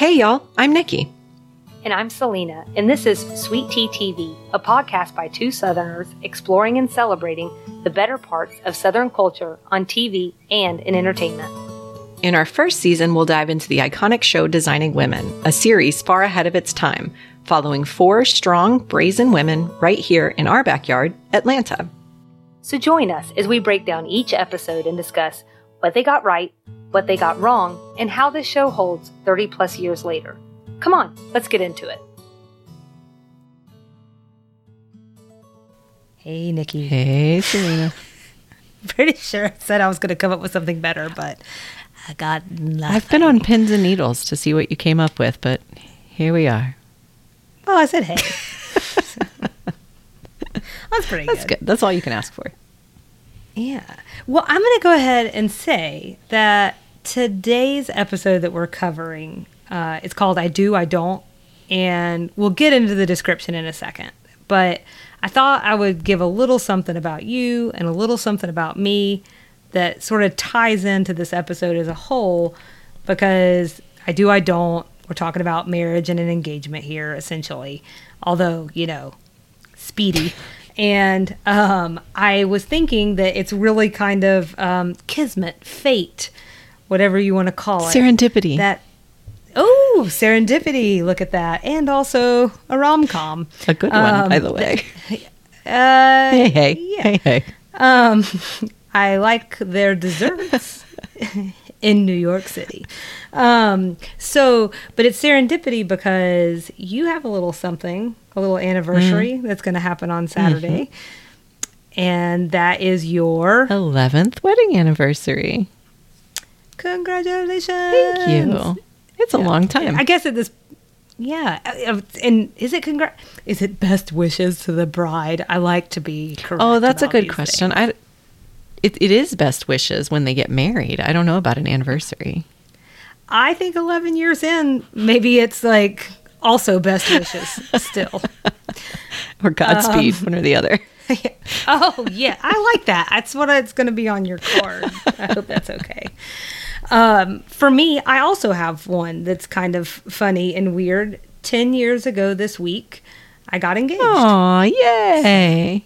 Hey, y'all, I'm Nikki. And I'm Selena, and this is Sweet Tea TV, a podcast by two Southerners exploring and celebrating the better parts of Southern culture on TV and in entertainment. In our first season, we'll dive into the iconic show Designing Women, a series far ahead of its time, following four strong, brazen women right here in our backyard, Atlanta. So join us as we break down each episode and discuss what they got right, what they got wrong, and how this show holds 30 plus years later. Come on, let's get into it. Hey, Nikki. Hey, Selena. Pretty sure I said I was going to come up with something better, but I got nothing. I've been on pins and needles to see what you came up with, but here we are. Oh, I said hey. That's pretty That's good. That's all you can ask for. Yeah. Well, I'm going to go ahead and say that today's episode that we're covering uh, it's called I Do, I Don't. And we'll get into the description in a second. But I thought I would give a little something about you and a little something about me that sort of ties into this episode as a whole because I do, I don't. We're talking about marriage and an engagement here, essentially. Although, you know, speedy. And um, I was thinking that it's really kind of um, kismet, fate, whatever you want to call it. Serendipity. That oh, serendipity! Look at that, and also a rom com. A good one, um, by the way. Uh, hey, hey, yeah. hey, hey. Um, I like their desserts in New York City. Um, so, but it's serendipity because you have a little something, a little anniversary mm. that's going to happen on Saturday. Mm-hmm. And that is your 11th wedding anniversary. Congratulations. Thank you. It's a yeah. long time. I guess at this yeah, uh, and is it congr- is it best wishes to the bride? I like to be correct. Oh, that's a good question. Things. I it, it is best wishes when they get married. I don't know about an anniversary. I think 11 years in, maybe it's like also best wishes still. or Godspeed, um, one or the other. Yeah. Oh, yeah. I like that. That's what it's going to be on your card. I hope that's okay. Um, for me, I also have one that's kind of funny and weird. 10 years ago this week, I got engaged. Oh, yay.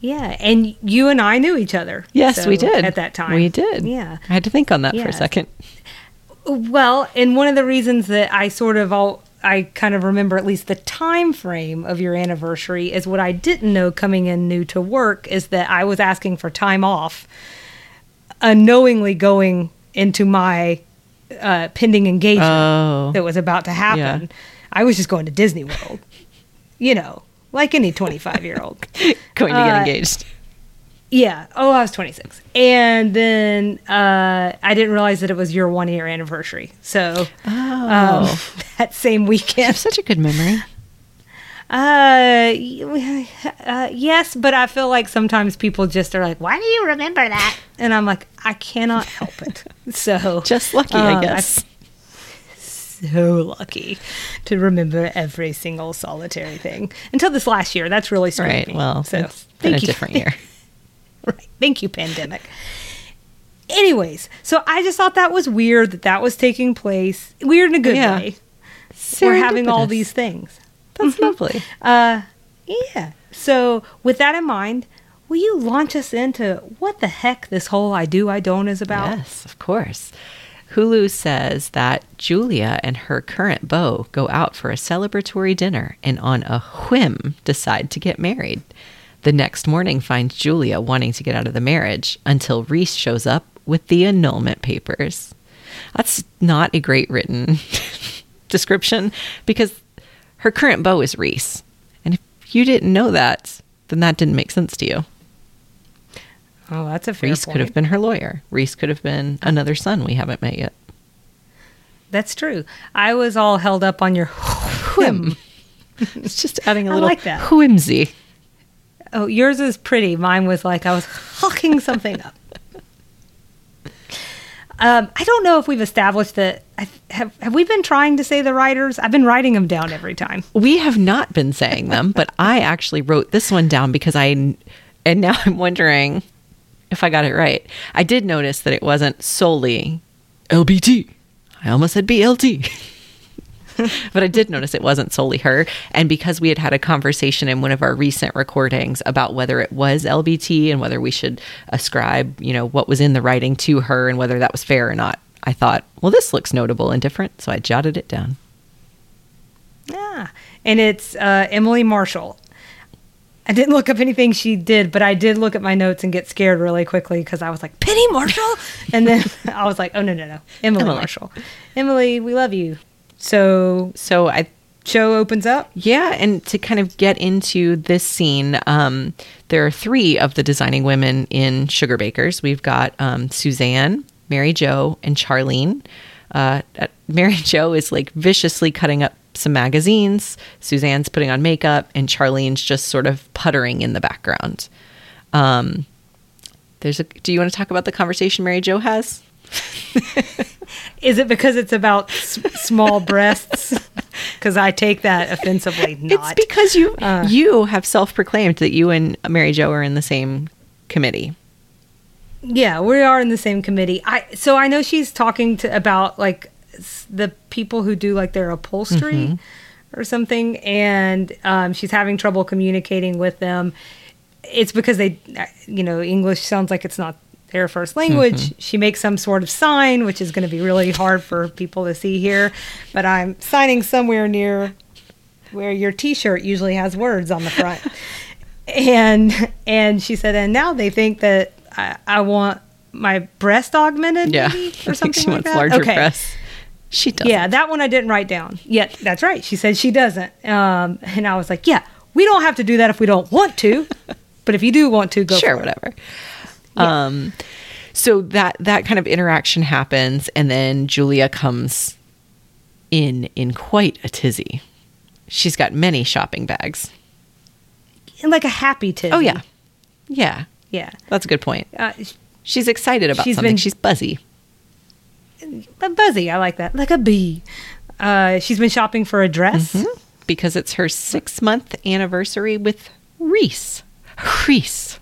Yeah, and you and I knew each other. Yes, so, we did. At that time. We did. Yeah. I had to think on that yeah. for a second. Well, and one of the reasons that I sort of all I kind of remember at least the time frame of your anniversary is what I didn't know coming in new to work is that I was asking for time off, unknowingly going into my uh, pending engagement oh, that was about to happen. Yeah. I was just going to Disney World, you know, like any 25 year old. going to get uh, engaged. Yeah. Oh, I was 26. And then uh, I didn't realize that it was your one year anniversary. So oh. um, that same weekend. such a good memory. Uh, uh, yes, but I feel like sometimes people just are like, "Why do you remember that?" And I'm like, I cannot help it. So just lucky, I guess. so lucky to remember every single solitary thing until this last year. That's really strange. right. me. Well, so it's been a you. different year. right. Thank you, pandemic. Anyways, so I just thought that was weird that that was taking place. Weird in a good yeah. way. We're having all these things. That's mm-hmm. lovely. Uh, yeah. So, with that in mind, will you launch us into what the heck this whole I do, I don't is about? Yes, of course. Hulu says that Julia and her current beau go out for a celebratory dinner and on a whim decide to get married. The next morning finds Julia wanting to get out of the marriage until Reese shows up with the annulment papers. That's not a great written description because her current beau is Reese. And if you didn't know that, then that didn't make sense to you. Oh, that's a fair Reese point. could have been her lawyer. Reese could have been another son we haven't met yet. That's true. I was all held up on your whim. it's just adding a little like that. whimsy. Oh, yours is pretty. Mine was like I was hawking something up. Um, I don't know if we've established that. Have have we been trying to say the writers? I've been writing them down every time. We have not been saying them, but I actually wrote this one down because I, and now I'm wondering if I got it right. I did notice that it wasn't solely LBT. I almost said BLT. but I did notice it wasn't solely her. And because we had had a conversation in one of our recent recordings about whether it was LBT and whether we should ascribe, you know, what was in the writing to her and whether that was fair or not, I thought, well, this looks notable and different. So I jotted it down. Yeah. And it's uh, Emily Marshall. I didn't look up anything she did, but I did look at my notes and get scared really quickly because I was like, Penny Marshall? and then I was like, oh, no, no, no. Emily, Emily. Marshall. Emily, we love you. So, So I show opens up. Yeah, and to kind of get into this scene, um, there are three of the designing women in Sugarbakers. We've got um, Suzanne, Mary Jo, and Charlene. Uh, Mary Jo is like viciously cutting up some magazines. Suzanne's putting on makeup, and Charlene's just sort of puttering in the background. Um, there's a. Do you want to talk about the conversation Mary Jo has? Is it because it's about s- small breasts? Because I take that offensively. Not. It's because you Uh. you have self proclaimed that you and Mary Jo are in the same committee. Yeah, we are in the same committee. I so I know she's talking to about like the people who do like their upholstery or something, and um, she's having trouble communicating with them. It's because they, uh, you know, English sounds like it's not their first language. She makes some sort of sign, which is going to be really hard for people to see here. But I'm signing somewhere near where your T-shirt usually has words on the front. and and she said, and now they think that I, I want my breast augmented, Yeah, maybe, or something she like wants that. larger okay. breasts. She does. Yeah, that one I didn't write down. Yeah, that's right. She said she doesn't. Um, and I was like, yeah, we don't have to do that if we don't want to, but if you do want to, go sure, for it. Whatever. Um, so that that kind of interaction happens, and then Julia comes in in quite a tizzy. She's got many shopping bags. And like a happy tizzy. Oh yeah, yeah, yeah. that's a good point. Uh, She's excited about She's something. been- She's buzzy. buzzy. I like that. Like a bee. Uh, she's been shopping for a dress. Mm-hmm. because it's her six month anniversary with Reese. Reese.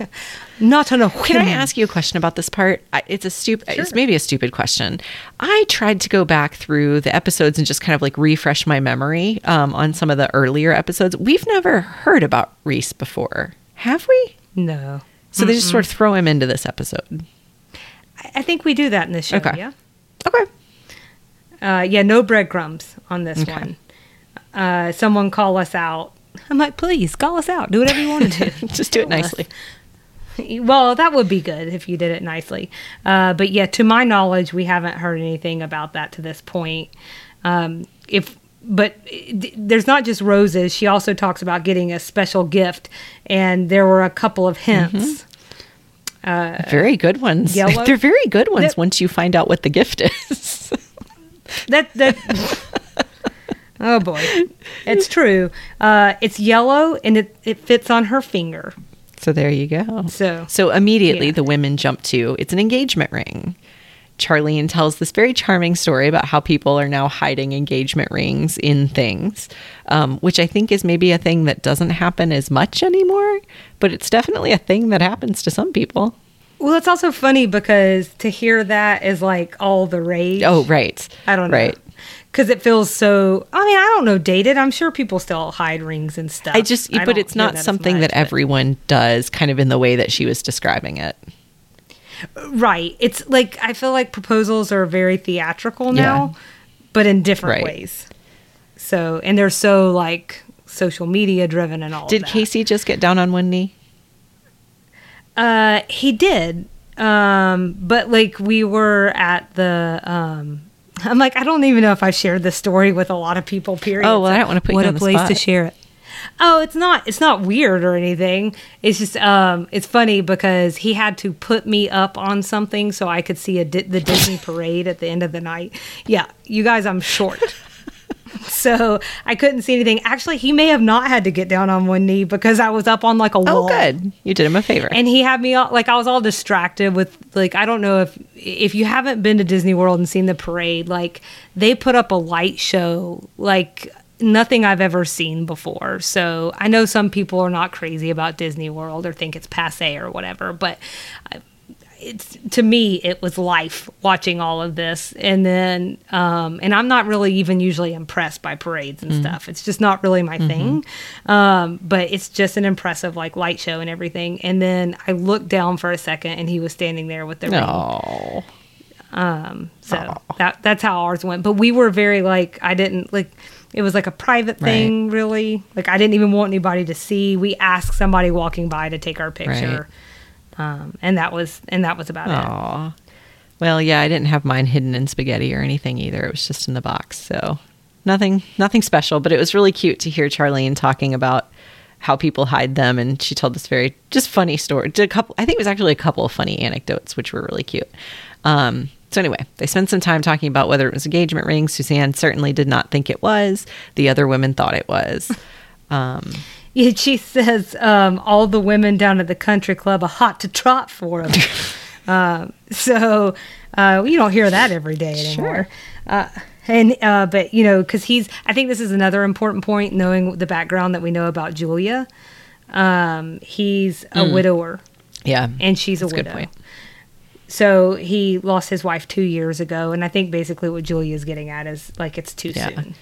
Not on a Can I ask you a question about this part? It's a stupid. It's maybe a stupid question. I tried to go back through the episodes and just kind of like refresh my memory um, on some of the earlier episodes. We've never heard about Reese before, have we? No. So they just sort of throw him into this episode. I- think we do that in this show. Okay. Yeah. Okay. Uh, yeah, no breadcrumbs on this Okay. one. Uh, someone call us out. I'm like, please call us out. Do whatever you want to do. Just do it nicely. Well, that would be good if you did it nicely. Uh, but yeah, to my knowledge, we haven't heard anything about that to this point. Um, if but eh, there's not just roses. She also talks about getting a special gift, and there were a couple of hints. Very good ones. yellow- They're very good ones Yep. once you find out what the gift is. That that. oh boy, it's true. Uh, it's yellow and it it fits on her finger. So there you go. So So immediately Yeah. the women jump to it's an engagement ring. Charlene tells this very charming story about how people are now hiding engagement rings in things, um, which I think is maybe a thing that doesn't happen as much anymore, but it's definitely a thing that happens to some people. Well, it's also funny because to hear that is like all the rage. Oh, right. I don't know. Right. Because it feels so. I mean, I don't know. Dated. I'm sure people still hide rings and stuff. I just, I but it's not as something much, that but- everyone does, kind of in the way that she was describing it. Right. It's like I feel like proposals are very theatrical now, Yeah. but in different Right. ways. So, and they're so like social media driven and all. Did that. Casey just get down on one knee? Uh, he did. Um, but like we were at the um I'm like, I don't even know if I've shared this story with a lot of people, period. Oh, well, I don't wanna put you what on a place to share it. Oh, it's not it's not weird or anything. It's just um it's funny because he had to put me up on something so I could see a Di- the Disney parade at the end of the night. Yeah, you guys, I'm short. so I couldn't see anything. Actually, he may have not had to get down on one knee because I was up on like a oh, wall. Oh, good. You did him a favor. And he had me all, like I was all distracted with like I don't know if if you haven't been to Disney World and seen the parade, like they put up a light show like nothing I've ever seen before. So I know some people are not crazy about Disney World or think it's passe or whatever, but I, it's to me it was life watching all of this and then um and i'm not really even usually impressed by parades and stuff it's just not really my thing um but it's just an impressive like light show and everything and then i looked down for a second and he was standing there with the ring Oh. so that that's how ours went. But we were very like I didn't like it was like a private thing really. Like I didn't even want anybody to see. We asked somebody walking by to take our picture. Um, and that was and that was about it. Aw. Well, yeah, I didn't have mine hidden in spaghetti or anything either. It was just in the box. So nothing nothing special, but it was really cute to hear Charlene talking about how people hide them and she told this very just funny story. Did a couple I think it was actually a couple of funny anecdotes which were really cute. Um so anyway, they spent some time talking about whether it was engagement ring. Suzanne certainly did not think it was. The other women thought it was. Um, Yeah, she says um, all the women down at the country club are hot to trot for him. um, so uh, you don't hear that every day anymore. Uh, and uh, but you know, because he's, I think this is another important point, knowing the background that we know about Julia. Um, he's a widower, yeah, and she's a That's a good widow. So he lost his wife two years ago, and I think basically what Julia is getting at is like it's too Yeah. soon.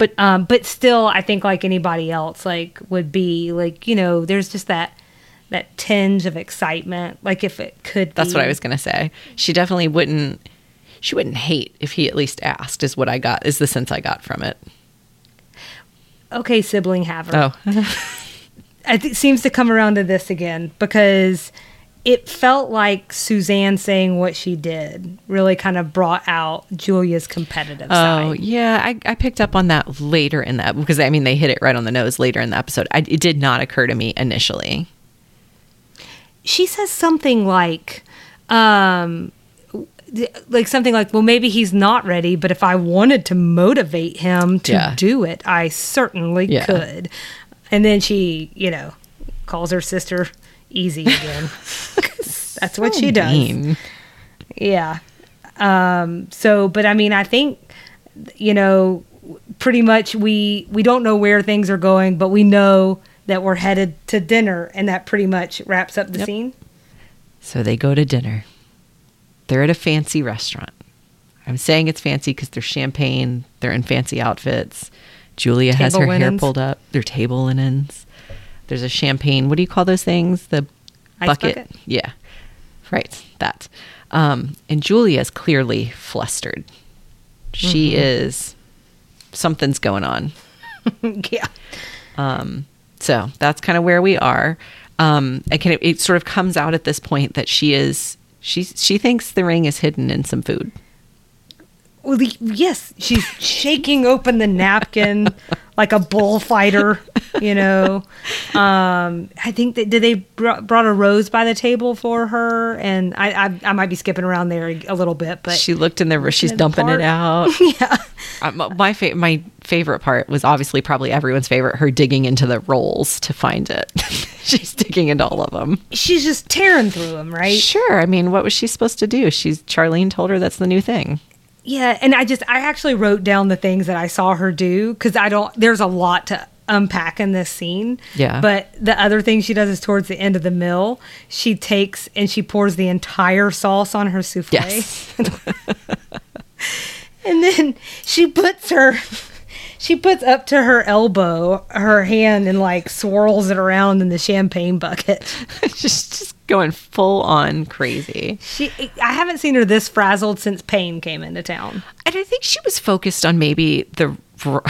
But- um, but still, I think like anybody else, like would be like you know, there's just that that tinge of excitement, like if it could. That's be. what I was going to say. She definitely wouldn't. She wouldn't hate if he at least asked. Is what I got. Is the sense I got from it. Okay, sibling haver. Oh, it seems to come around to this again because it felt like Suzanne saying what she did really kind of brought out Julia's competitive oh, side. yeah. I, I picked up on that later in that because I mean they hit it right on the nose later in the episode. I, it did not occur to me initially. she says something like um like something like well maybe he's not ready but if i wanted to motivate him to Yeah. do it i certainly Yeah. could and then she you know calls her sister easy again. that's what she does Mean. yeah um so but i mean i think you know pretty much we we don't know where things are going but we know that we're headed to dinner and that pretty much wraps up the Yep. scene So they go to dinner. They're at a fancy restaurant. I'm saying it's fancy because there's champagne. They're in fancy outfits. Julia has Table her hair pulled up. Their table linens. There's a champagne. What do you call those things? The bucket. bucket? Yeah, right. That. Um, and Julia is clearly flustered. She Mm-hmm. is. Something's going on. yeah Um, so that's kind of where we are. Um, it, of, it sort of comes out at this point that she is she she thinks the ring is hidden in some food. Well, the, yes, she's shaking open the napkin like a bullfighter, you know. Um, I think that did they br- brought a rose by the table for her, and I I, I might be skipping around there a little bit, but she looked in there. She's in dumping it out. yeah, Uh, my fa- my favorite part was obviously probably everyone's favorite. Her digging into the rolls to find it. she's digging into all of them. she's just tearing through them, right? Sure. I mean, what was she supposed to do? She's Charlene told her that's the new thing. Yeah, and I just I actually wrote down the things that I saw her do because I don't. There's a lot to unpack in this scene. Yeah. But the other thing she does is towards the end of the meal, she takes and she pours the entire sauce on her souffle. Yes. And then she puts her she puts up to her elbow her hand and like swirls it around in the champagne bucket. she's just going full on crazy. She I haven't seen her this frazzled since Payne came into town. And I think she was focused on maybe the.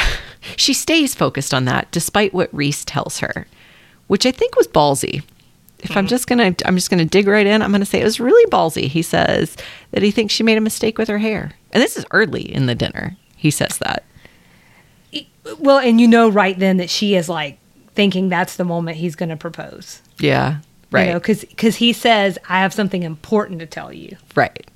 She stays focused on that despite what Reese tells her, which I think was ballsy. If I'm hmm. just gonna, I'm just gonna dig right in. I'm gonna say it was really ballsy. He says that he thinks she made a mistake with her hair, and this is early in the dinner. He says that. Well, and you know right then that she is like thinking that's the moment he's going to propose. Yeah, right, You know, because he says, I have something important to tell you. right.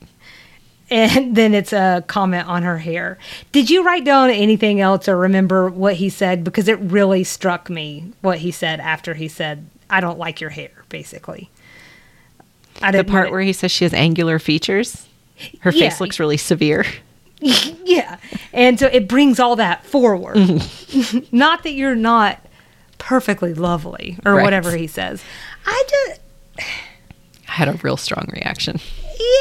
And then it's a comment on her hair. Did you write down anything else or remember what he said? Because it really struck me what he said after he said, I don't like your hair, basically. I The part where he says she has angular features. Her Yeah. face looks really severe. yeah. And so it brings all that forward. Mm-hmm. not that you're not perfectly lovely or Right. whatever he says. I just I had a real strong reaction.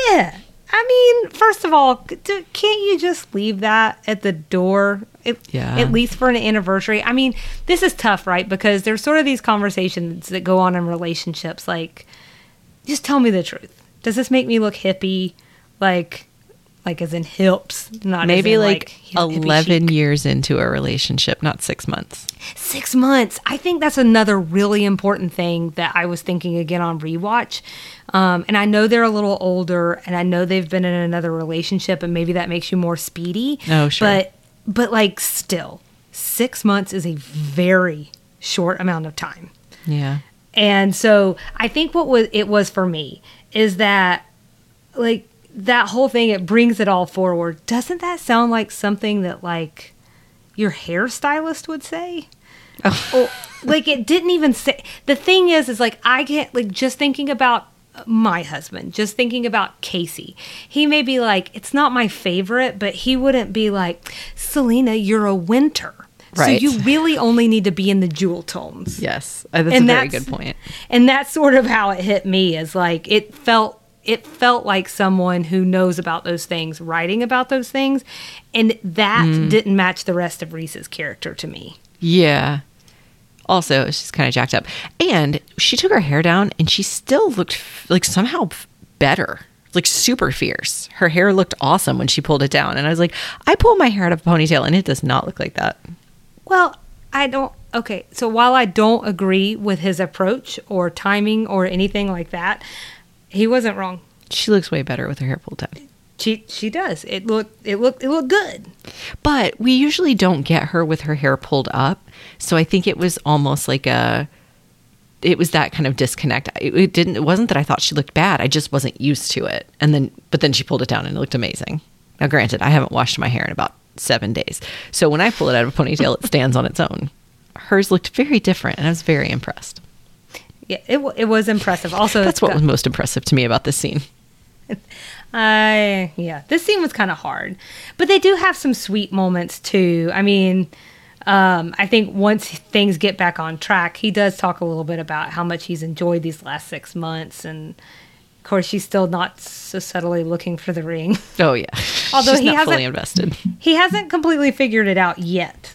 Yeah. I mean, first of all, can't you just leave that at the door? At, Yeah. At least for an anniversary. I mean, this is tough, right? Because there's sort of these conversations that go on in relationships. Like, just tell me the truth. Does this make me look hippie? Like, like as in hips, not Maybe in, like, 11 chic. years into a relationship, not six months. Six months. I think that's another really important thing that I was thinking again on rewatch. Um, and I know they're a little older, and I know they've been in another relationship, and maybe that makes you more speedy. Oh, sure. But but like still, six months is a very short amount of time. Yeah. And so I think what was it was for me is that like that whole thing it brings it all forward. Doesn't that sound like something that like your hairstylist would say? Or, like it didn't even say the thing is is like I get like just thinking about my husband, just thinking about Casey. He may be like, it's not my favorite, but he wouldn't be like, Selena, you're a winter. Right. So you really only need to be in the jewel tones Yes. Uh, That's And a very that's- good point. and that's sort of how it hit me is like it felt it felt like someone who knows about those things writing about those things and that Mm. didn't match the rest of reese's character to me Yeah. Also, she's kind of jacked up. And she took her hair down and she still looked f- like somehow f- better. Like super fierce. Her hair looked awesome when she pulled it down. And I was like, I pull my hair out of a ponytail and it does not look like that. well i don't okay so while i don't agree with his approach or timing or anything like that he wasn't wrong She looks way better with her hair pulled down. she she does it looked it looked it looked good But we usually don't get her with her hair pulled up. So I think it was almost like a it was that kind of disconnect. It, it didn't it wasn't that I thought she looked bad. I just wasn't used to it. And then but then she pulled it down and it looked amazing. Now granted, I haven't washed my hair in about 7 days. So when I pull it out of a ponytail, it stands on its own. Hers looked very different and I was very impressed. Yeah it, it was impressive also That's what got- was most impressive to me about this scene. I yeah, this scene was kind of hard, but they do have some sweet moments too. I mean, um, I think once things get back on track, he does talk a little bit about how much he's enjoyed these last six months, and of course, she's still not so subtly looking for the ring. Oh yeah. Although he not fully hasn't- invested. he hasn't completely figured it out yet.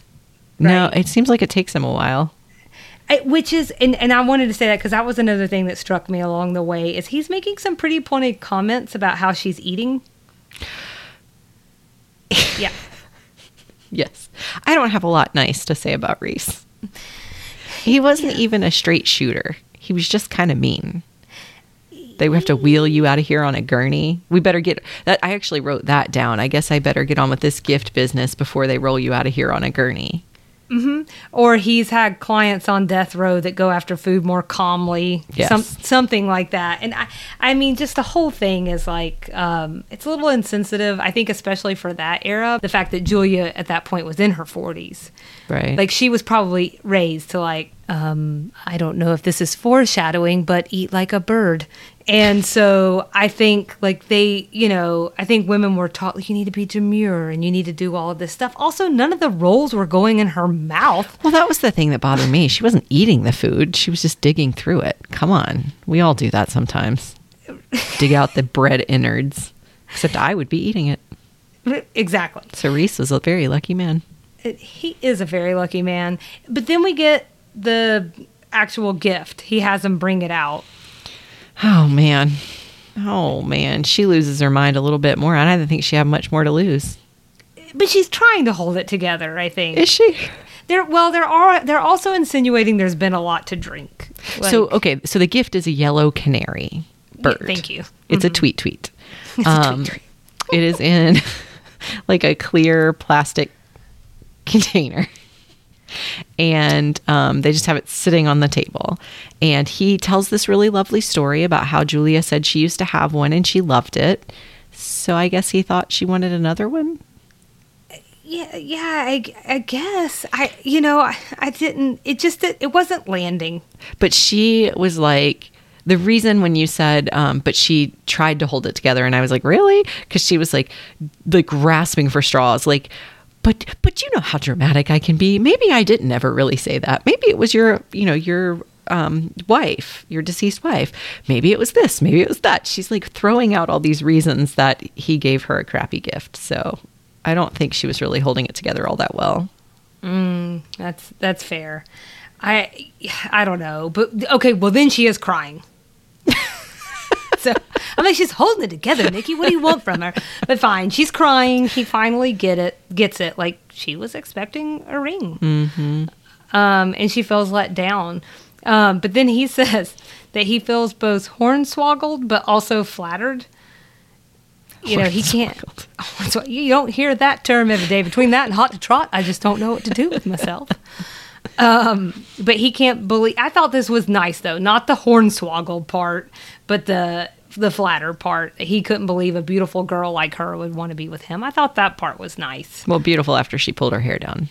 No, it seems like it takes him a while. Which is and, and i wanted to say that because that was another thing that struck me along the way is he's making some pretty pointed comments about how she's eating yeah Yes. I don't have a lot nice to say about Reese. He wasn't even a straight shooter. He was just kind of mean. They would have to wheel you out of here on a gurney. We better get that. I actually wrote that down. I guess I better get on with this gift business before they roll you out of here on a gurney. Or he's had clients on death row that go after food more calmly Yes. some, something like that and I, I mean just the whole thing is like um, it's a little insensitive i think especially for that era the fact that julia at that point was in her 40s Right. like she was probably raised to like um, i don't know if this is foreshadowing but eat like a bird and so i think like they you know i think women were taught like, you need to be demure and you need to do all of this stuff also none of the rolls were going in her mouth well, that was the thing that bothered me. She wasn't eating the food. She was just digging through it. Come on. We all do that sometimes. Dig out the bread innards. Except I would be eating it. exactly So Reese was a very lucky man. He is a very lucky man but then we get the actual gift he has him bring it out Oh man. Oh man. She loses her mind a little bit more. I don't think she had much more to lose. but she's trying to hold it together i think Is she? They're well, there are they're also insinuating there's been a lot to drink. so okay, so the gift is a yellow canary bird. thank you. It's a tweet tweet. It's a Um, tweet tweet. it is in like a clear plastic container. And um, they just have it sitting on the table. And he tells this really lovely story about how Julia said she used to have one and she loved it. So I guess he thought she wanted another one. yeah, yeah, I, I guess I you know I, I didn't. It just it, it wasn't landing. But she was like, the reason when you said, um, but she tried to hold it together, and I was like, really? Because she was like, like grasping for straws, like, but but you know how dramatic I can be. Maybe I didn't ever really say that. Maybe it was your, you know, your um, wife, your deceased wife. Maybe it was this, maybe it was that. She's like throwing out all these reasons that he gave her a crappy gift. So I don't think she was really holding it together all that well. That's that's fair. I I don't know, but okay. Well, then she is crying. so I'm like, she's holding it together, Nikki. What do you want from her? But fine, she's crying. He finally get it, gets it. Like she was expecting a ring, mm-hmm. um, and she feels let down. Um, but then he says that he feels both hornswoggled but also flattered. You know, he can't. You don't hear that term every day. Between that and hot to trot, I just don't know what to do with myself. Um, but he can't believe. I thought this was nice though, not the hornswoggle part, but the the flatter part. He couldn't believe a beautiful girl like her would want to be with him. I thought that part was nice. Well, beautiful after she pulled her hair down.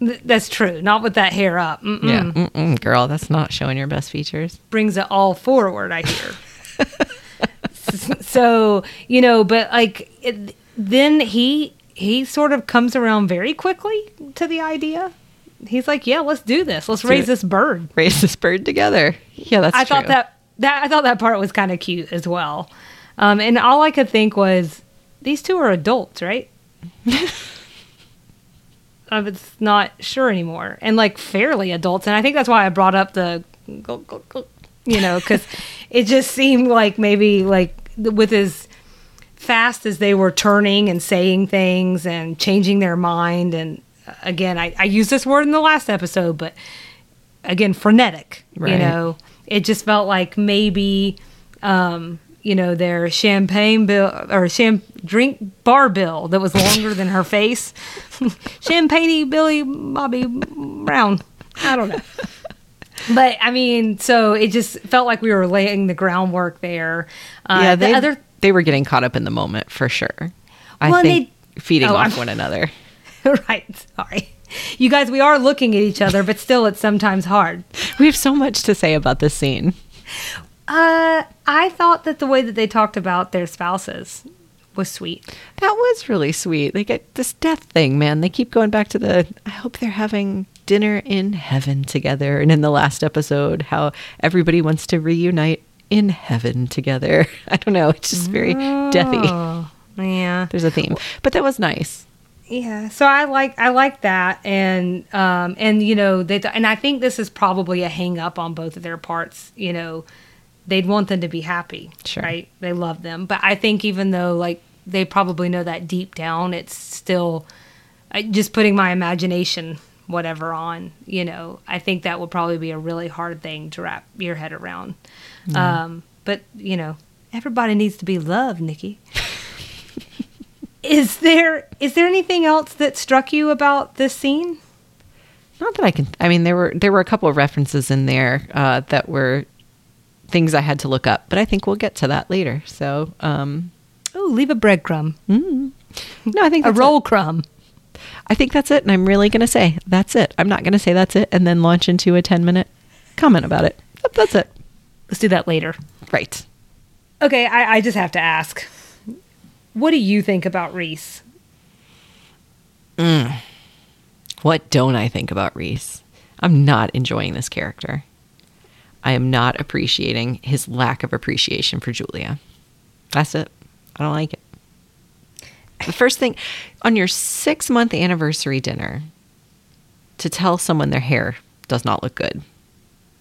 Th- that's true. Not with that hair up. Mm-mm. Yeah. Mm-mm, girl, that's not showing your best features. brings it all forward. I hear. so you know, but like it, then he he sort of comes around very quickly to the idea. He's like, "Yeah, let's do this. Let's do raise this bird." Raise this bird together. Yeah, that's I true. thought that that I thought that part was kind of cute as well. Um, and all I could think was, these two are adults, right? I was not sure anymore, and like fairly adults, and I think that's why I brought up the, you know, because it just seemed like maybe like with as fast as they were turning and saying things and changing their mind, and again, I, I used this word in the last episode, but again, frenetic, you know, it just felt like maybe, um, you know, their champagne bill or sham drink bar bill that was longer than her face. Champagne Billy Bobby Brown. I don't know. But I mean, so it just felt like we were laying the groundwork there. Uh, yeah, the they other they were getting caught up in the moment for sure. I Well, think feeding oh, off I'm- one another. right. Sorry, you guys. We are looking at each other, but still, it's sometimes hard. We have so much to say about this scene. Uh, I thought that the way that they talked about their spouses was sweet. That was really sweet. They get this death thing, man. They keep going back to the. I hope they're having dinner in heaven together. And in the last episode, how everybody wants to reunite in heaven together. I don't know. It's just very deathy. Oh, yeah. There's a theme, but that was nice. Yeah, so I like I like that, and um, and you know they and I think this is probably a hang up on both of their parts. You know, they'd want them to be happy, Sure. right? They love them, but I think even though like they probably know that deep down, it's still I, just putting my imagination whatever on. You know, I think that would probably be a really hard thing to wrap your head around. Um, but you know, everybody needs to be loved, Nikki. Is there is there anything else that struck you about this scene? Not that I can. I mean, there were there were a couple of references in there uh, that were things I had to look up, but I think we'll get to that later. So, um, Oh, leave a breadcrumb, no, I think a roll It. crumb. I think that's it, and I'm really going to say that's it. I'm not going to say that's it, and then launch into a 10 minute comment about it. That's it. Let's do that later. Right. Okay, I, I just have to ask. What do you think about Reese? Mm. What don't I think about Reese? I'm not enjoying this character. I am not appreciating his lack of appreciation for Julia. That's it. I don't like it. The first thing on your six month anniversary dinner to tell someone their hair does not look good.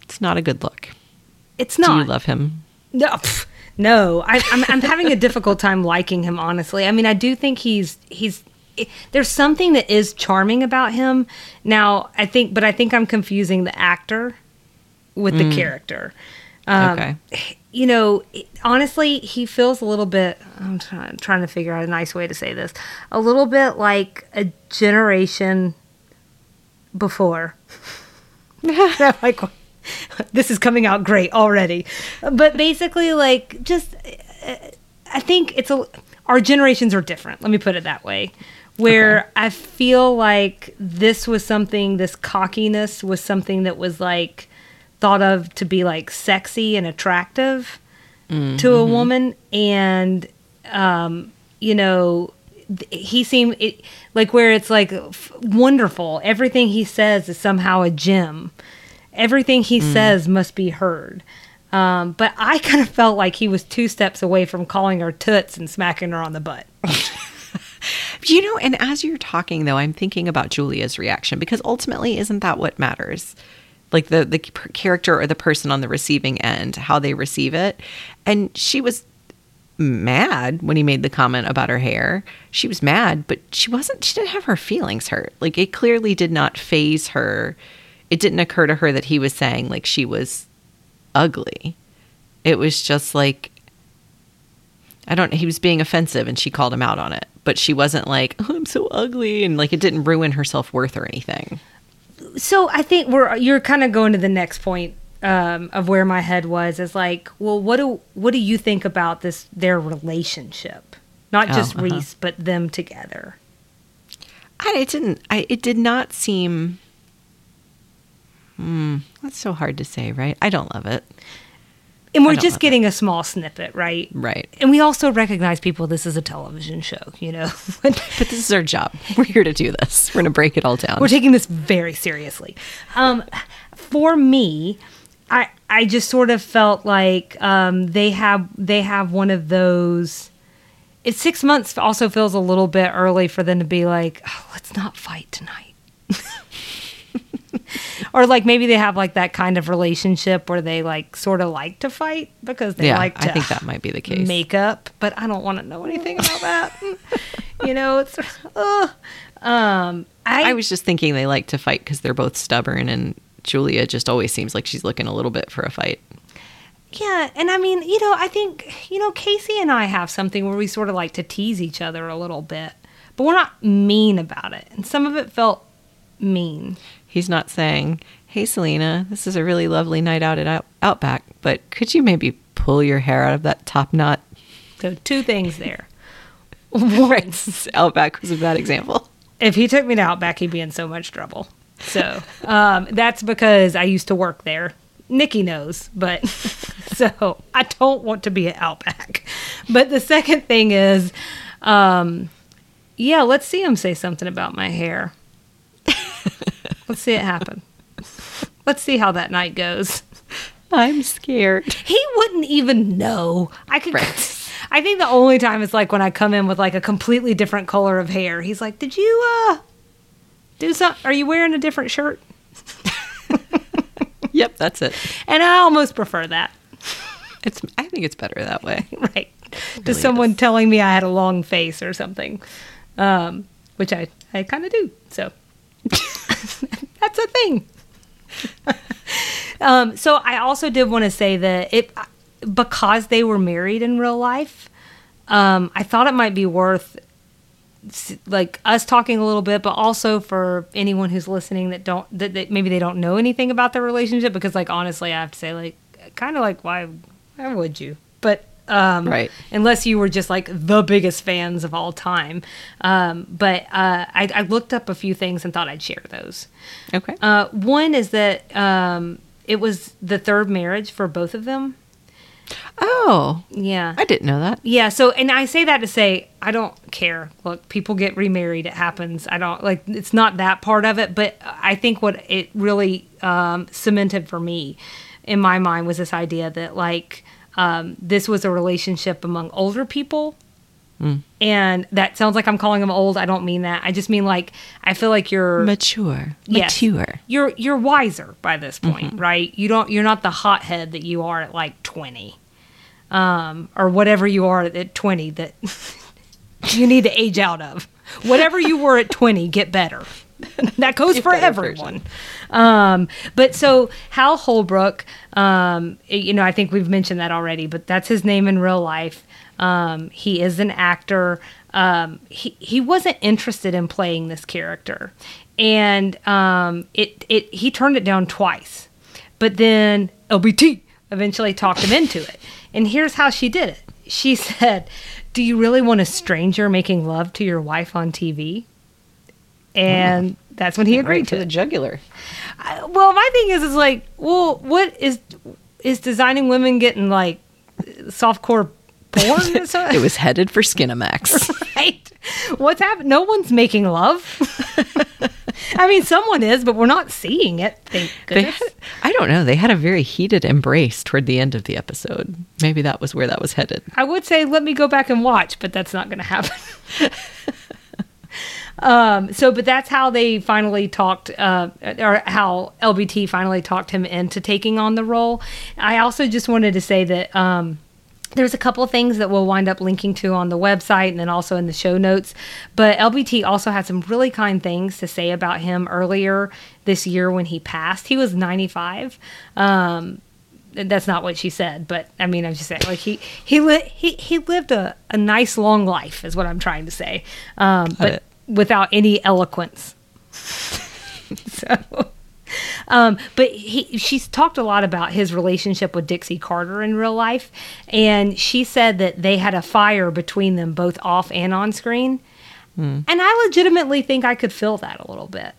It's not a good look. It's not. Do you love him? No, pff, no. I, I'm I'm having a difficult time liking him. Honestly, I mean, I do think he's he's. There's something that is charming about him. Now, I think, but I think I'm confusing the actor with the character. Um, okay. You know, honestly, he feels a little bit. I'm trying, trying to figure out a nice way to say this. A little bit like a generation before. Like, this is coming out great already. But basically, like, just, I think it's a, our generations are different. Let me put it that way. Where I feel like this was something, this cockiness was something that was like thought of to be like sexy and attractive to a woman. And, um, you know, he seemed it, like where it's like f- wonderful. Everything he says is somehow a gem Everything he says must be heard. Um, but I kind of felt like he was two steps away from calling her toots and smacking her on the butt. You know, and as you're talking though, I'm thinking about Julia's reaction because ultimately isn't that what matters? Like the the character or the person on the receiving end, how they receive it. And she was mad when he made the comment about her hair. She was mad, but she wasn't she didn't have her feelings hurt. Like it clearly did not phase her. It didn't occur to her that he was saying like she was ugly. It was just like I don't he was being offensive and she called him out on it. But she wasn't like, oh, I'm so ugly and like it didn't ruin her self worth or anything. so I think we're you're kind of going to the next point um, of where my head was is like, well, what do what do you think about this their relationship? Not Oh, just uh-huh. Reese, but them together. I it didn't I it did not seem Hmm, that's so hard to say, right? I don't love it. And we're just getting a small snippet, right? Right. And we also recognize people. This is a television show, you know. But this is our job. We're here to do this. We're going to break it all down. We're taking this very seriously. Um, for me, I I just sort of felt like um, they have they have one of those. It's six months. Also feels a little bit early for them to be like, oh, let's not fight tonight. or like maybe they have like that kind of relationship where they like sort of like to fight because they yeah, like to I think that might be the case. make up, but I don't want to know anything about that. you know, it's uh, um I, I was just thinking they like to fight because they're both stubborn, and Julia just always seems like she's looking a little bit for a fight. yeah, and I mean, you know, I think you know Casey and I have something where we sort of like to tease each other a little bit, but we're not mean about it, and some of it felt mean. He's not saying, "Hey, Selena, this is a really lovely night out at Out- Outback, but could you maybe pull your hair out of that top knot?" So two things there. right, Outback was a bad example. If he took me to Outback, he'd be in so much trouble. So um, that's because I used to work there. Nikki knows, but so I don't want to be at Outback. But the second thing is, um, yeah, let's see him say something about my hair. let's see it happen. Let's see how that night goes. I'm scared. He wouldn't even know. I could. Right. I think the only time is like when I come in with like a completely different color of hair. He's like, "Did you uh do some? Are you wearing a different shirt?" Yep, that's it. And I almost prefer that. It's. I think it's better that way. right to someone is. telling me I had a long face or something, um, which I I kind of do. So that's a thing. um, so I also did want to say that it because they were married in real life. Um, I thought it might be worth like us talking a little bit, but also for anyone who's listening that don't that, that maybe they don't know anything about their relationship because like honestly, I have to say like kind of like why why would you? But um, Right. unless you were just like the biggest fans of all time. Um, but uh, I, I looked up a few things and thought I'd share those. Okay. Uh, one is that um, it was the third marriage for both of them. oh, Yeah. I didn't know that. Yeah, so and I say that to say I don't care. Look, people get remarried; it happens. I don't like it's not that part of it, but I think what it really um, cemented for me in my mind was this idea that like um, this was a relationship among older people. And that sounds like I'm calling them old. I don't mean that. I just mean like I feel like you're Mature. Yes. Mature. you're you're wiser by this point, right? You don't you're not the hothead that you are at like 20. Um or whatever you are at 20 that you need to age out of. Whatever you were at 20, get better. That goes for better everyone. Um, but so Hal Holbrook, um, you know, I think we've mentioned that already, but that's his name in real life. Um, he is an actor. Um, he he wasn't interested in playing this character, and um, it it he turned it down twice, but then LBT eventually talked him into it. And here's how she did it. She said, "Do you really want a stranger making love to your wife on TV?" And that's when he agreed Right to to the jugular. I- well, my thing is, is like, well, what is is designing women getting like softcore porn? It was headed for Skinamax. right. What's happening? No one's making love. I mean, someone is, but we're not seeing it. Thank goodness. had, I don't know. They had a very heated embrace toward the end of the episode. Maybe that was where that was headed. I would say let me go back and watch, but that's not going to happen. Um, so, but that's how they finally talked, uh, or how LBT finally talked him into taking on the role. I also just wanted to say that um, there's a couple things that we'll wind up linking to on the website and then also in the show notes. But LBT also had some really kind things to say about him earlier this year when he passed. He was 95. Um, that's not what she said, but I mean, I'm just saying, like he he li- he he lived a, a nice long life, is what I'm trying to say, um, but. Without any eloquence. so, um, but he she's talked a lot about his relationship with Dixie Carter in real life, and she said that they had a fire between them both off and on screen, and I legitimately think I could feel that a little bit.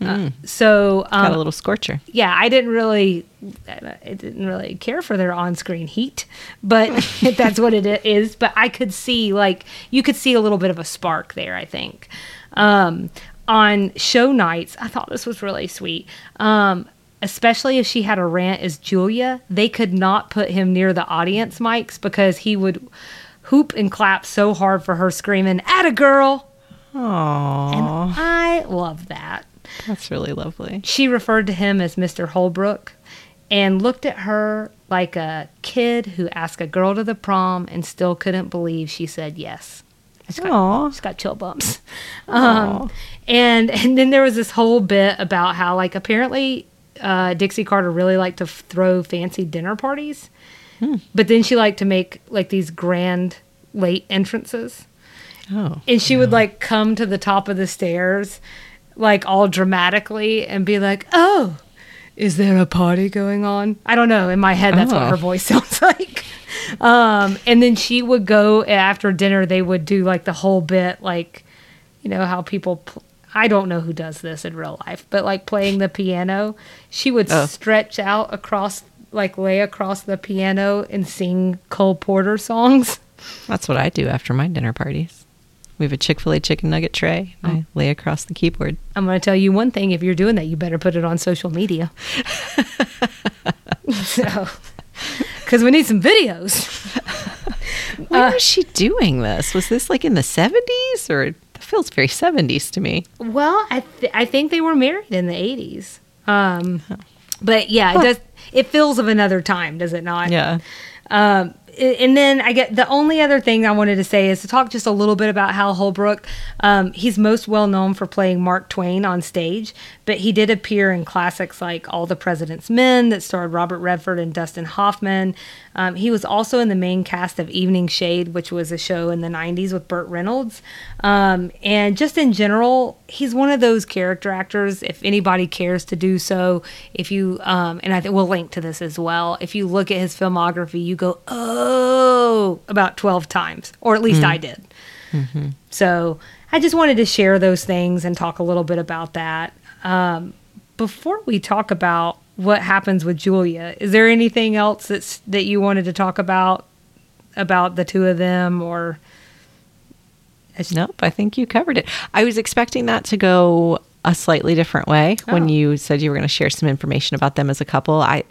Uh, so um, Got a little scorcher. yeah, I didn't really, I didn't really care for their on-screen heat, but that's what it is. But I could see, like, you could see a little bit of a spark there. I think um, on show nights, I thought this was really sweet. Um, especially if she had a rant as Julia, they could not put him near the audience mics because he would hoop and clap so hard for her screaming, "At a girl!" Aww, And I love that that's really lovely. she referred to him as Mr. Holbrook and looked at her like a kid who asked a girl to the prom and still couldn't believe she said yes. Just got, Aw. just got chill bumps. Um, and and then there was this whole bit about how like apparently uh, Dixie Carter really liked to f- throw fancy dinner parties, but then she liked to make like these grand late entrances Oh, and she would like come to the top of the stairs like all dramatically and be like oh is there a party going on i don't know in my head that's what Oh. her voice sounds like um and then she would go after dinner they would do like the whole bit like you know how people pl- i don't know who does this in real life but like playing the piano she would Oh. stretch out across like lay across the piano and sing cole porter songs that's what I do after my dinner parties. We have a Chick Fil A chicken nugget tray. and I lay across the keyboard. I'm going to tell you one thing. If you're doing that, you better put it on social media. so, because we need some videos. When Uh, was she doing this? Was this like in the seventies, or it feels very seventies to me? Well, I th- I think they were married in the 80s. Um, but yeah, it does. It feels of another time, does it not? Yeah. Um, and then I get the only other thing I wanted to say is to talk just a little bit about Hal Holbrook. Um, he's most well known for playing Mark Twain on stage, but he did appear in classics like All the President's Men that starred Robert Redford and Dustin Hoffman. Um, he was also in the main cast of Evening Shade, which was a show in the 90s with Burt Reynolds. Um, and just in general, he's one of those character actors. If anybody cares to do so, if you, um, and I think we'll link to this as well, if you look at his filmography, you go, oh, about 12 times, or at least I did. So I just wanted to share those things and talk a little bit about that. Um, before we talk about what happens with Julia, is there anything else that's that you wanted to talk about about the two of them or Nope, I think you covered it. I was expecting that to go a slightly different way Oh. when you said you were going to share some information about them as a couple. I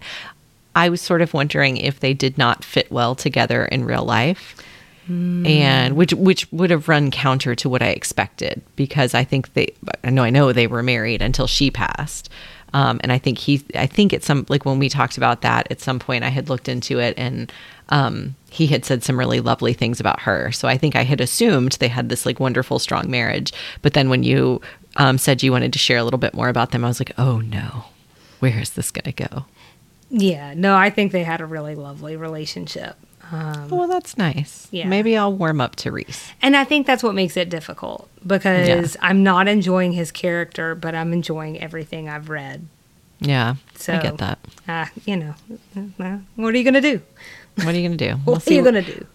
I was sort of wondering if they did not fit well together in real life. Hmm. And which which would have run counter to what I expected because I think they I know I know they were married until she passed. Um, and I think he I think at some like when we talked about that at some point I had looked into it and um, he had said some really lovely things about her. So I think I had assumed they had this like wonderful, strong marriage. But then when you um, said you wanted to share a little bit more about them, I was like, oh no, where is this going to go? Yeah, no, I think they had a really lovely relationship. Um, Oh, well, that's nice. Yeah. Maybe I'll warm up to Reese. and I think that's what makes it difficult because I'm not enjoying his character, but I'm enjoying everything I've read. Yeah, So, I get that. Uh, you know, uh, what are you going to do? What are you going to do? What are you going to do?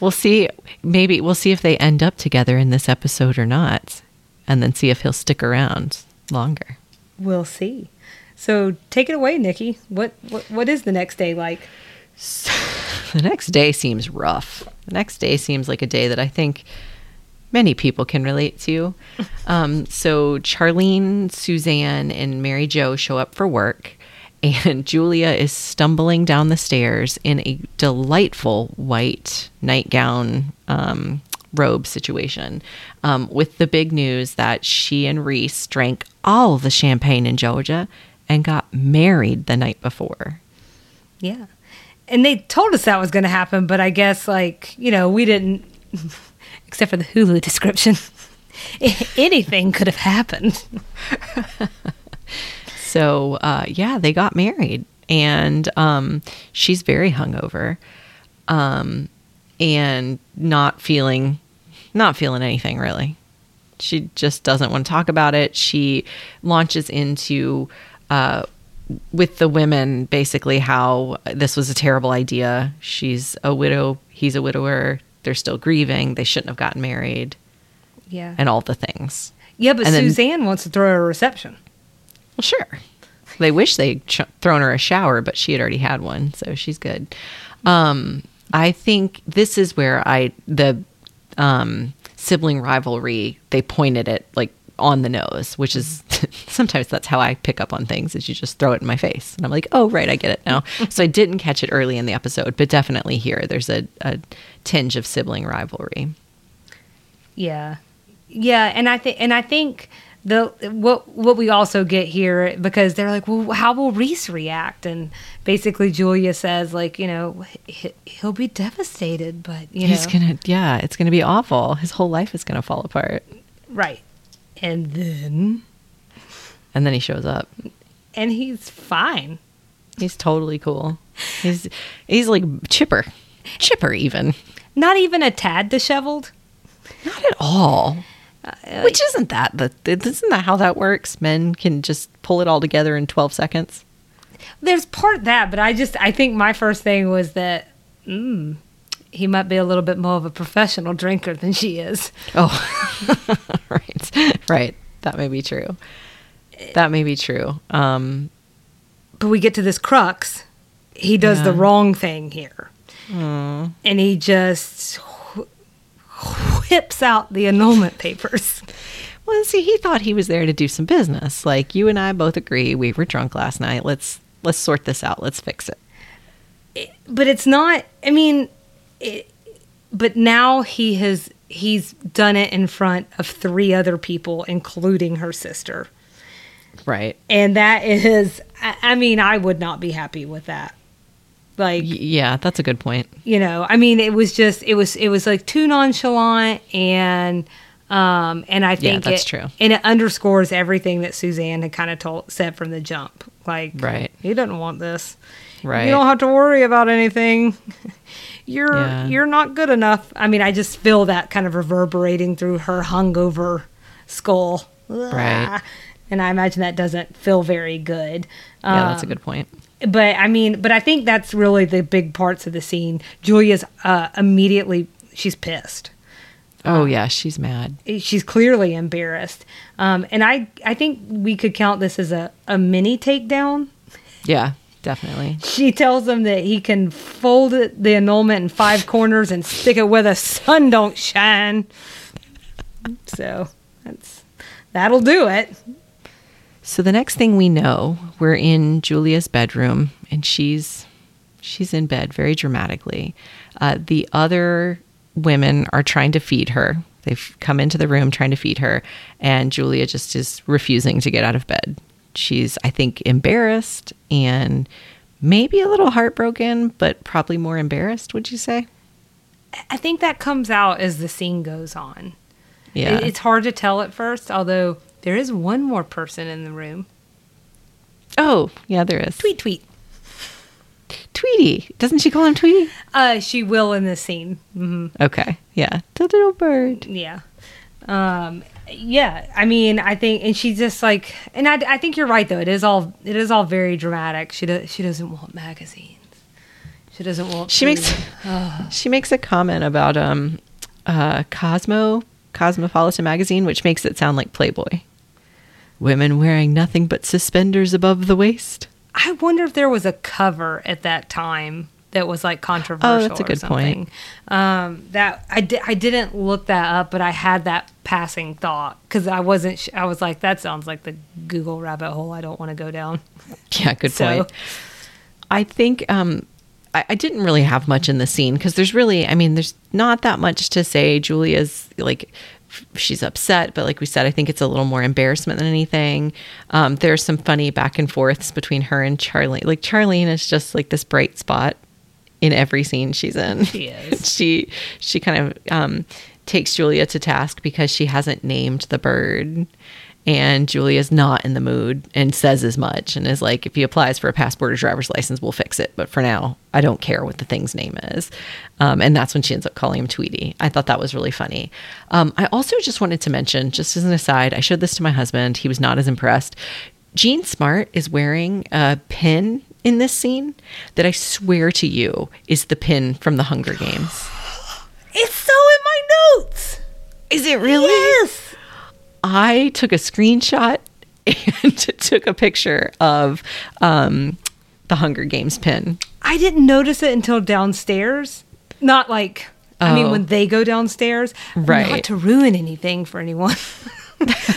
We'll see. Maybe we'll see if they end up together in this episode or not, and then see if he'll stick around longer. We'll see. So take it away, Nikki. What, what what is the next day like? The next day seems rough. The next day seems like a day that I think many people can relate to. Um, so Charlene, Suzanne, and Mary Jo show up for work, and Julia is stumbling down the stairs in a delightful white nightgown um, robe situation, um, with the big news that she and Reese drank all the champagne in Georgia and got married the night before. Yeah. And they told us that was going to happen, but I guess, like, you know, we didn't, except for the Hulu description, anything could have happened. So uh, yeah, they got married, and um, she's very hungover, um, and not feeling, not feeling anything really. She just doesn't want to talk about it. She launches into uh, with the women basically how this was a terrible idea. She's a widow. He's a widower. They're still grieving. They shouldn't have gotten married, Yeah. and all the things. yeah, but and then- Suzanne wants to throw her a reception. Well, sure. They wish they'd ch- thrown her a shower, but she had already had one, so she's good. Um, I think this is where I the um, sibling rivalry they pointed it like on the nose, which is mm-hmm. sometimes that's how I pick up on things. Is you just throw it in my face, and I'm like, oh right, I get it now. so I didn't catch it early in the episode, but definitely here there's a, a tinge of sibling rivalry. Yeah, yeah, and I think and I think the what what we also get here because they're like, well, how will Reese react? And basically, Julia says like, you know, he, he'll be devastated, but you He's know, gonna, yeah, it's gonna be awful. His whole life is gonna fall apart, right. And then, and then he shows up. and he's fine. He's totally cool. He's he's like chipper, chipper even. Not even a tad disheveled. Not at all. Which isn't that the isn't that how that works? Men can just pull it all together in twelve seconds. There's part that, but I just I think my first thing was that mm, he might be a little bit more of a professional drinker than she is. Oh, right, right. That may be true. That may be true. Um, but we get to this crux. He does the wrong thing here. And he just wh- whips out the annulment papers. well, see, he thought he was there to do some business. Like you and I both agree, we were drunk last night. Let's let's sort this out. Let's fix it. But it's not, I mean, it, but now he has, he's done it in front of three other people, including her sister. Right. And that is, I, I mean, I would not be happy with that. Like, yeah, that's a good point. you know i mean it was just it was it was like too nonchalant and um and i think yeah, that's it, true. and it underscores everything that suzanne had kind of told said from the jump like Right. he doesn't want this Right. you don't have to worry about anything you're Yeah. you're not good enough i mean i just feel that kind of reverberating through her hungover skull Right. and i imagine that doesn't feel very good Yeah, that's a Um, good point. but I mean, but I think that's really the big parts of the scene. Julia's uh, immediately she's pissed. Oh yeah, she's mad. She's clearly embarrassed, um, and I I think we could count this as a a mini takedown. Yeah, definitely. She tells him that he can fold it, the annulment in five corners and stick it where the sun don't shine. So that's that'll do it. So the next thing we know, we're in Julia's bedroom, and she's she's in bed very dramatically. Uh, the other women are trying to feed her. They've come into the room trying to feed her, and Julia just is refusing to get out of bed. She's, I think, embarrassed and maybe a little heartbroken, but probably more embarrassed. Would you say? I think that comes out as the scene goes on. Yeah. It's hard to tell at first, although there is one more person in the room. oh, yeah, there is. Tweet, tweet. Tweety. Doesn't she call him Tweety? Uh, she will in this scene. hmm Okay. Yeah. The little bird. Yeah. Um, yeah. I mean, I think, and she's just like, and I, I think you're right though. It is all, it is all very dramatic. She does, she doesn't want magazines. She doesn't want. She makes food. she makes a comment about um uh Cosmo Cosmopolitan magazine, which makes it sound like Playboy. Women wearing nothing but suspenders above the waist. I wonder if there was a cover at that time that was like controversial. Oh, that's a or good point. Um, that I di- I didn't look that up, but I had that passing thought because I wasn't. Sh- I was like, that sounds like the Google rabbit hole. I don't want to go down. Yeah, good So- point. I think um, I, I didn't really have much in the scene because there's really, I mean, there's not that much to say. Julia's like, she's upset, but like we said, I think it's a little more embarrassment than anything. Um, there's some funny back and forths between her and Charlene. Like Charlene is just like this bright spot in every scene she's in. She is. she she kind of um, takes Julia to task because she hasn't named the bird. And Julia's not in the mood and says as much and is like, if he applies for a passport or driver's license, we'll fix it. But for now, I don't care what the thing's name is. Um, and that's when she ends up calling him Tweety. I thought that was really funny. Um, I also just wanted to mention, just as an aside, I showed this to my husband. He was not as impressed. Jean Smart is wearing a pin in this scene that I swear to you is the pin from the Hunger Games. It's so in my notes. Is it really? Yes. I took a screenshot and took a picture of um, the Hunger Games pin. I didn't notice it until downstairs. Not like I mean Oh. when they go downstairs. Right. Not to ruin anything for anyone.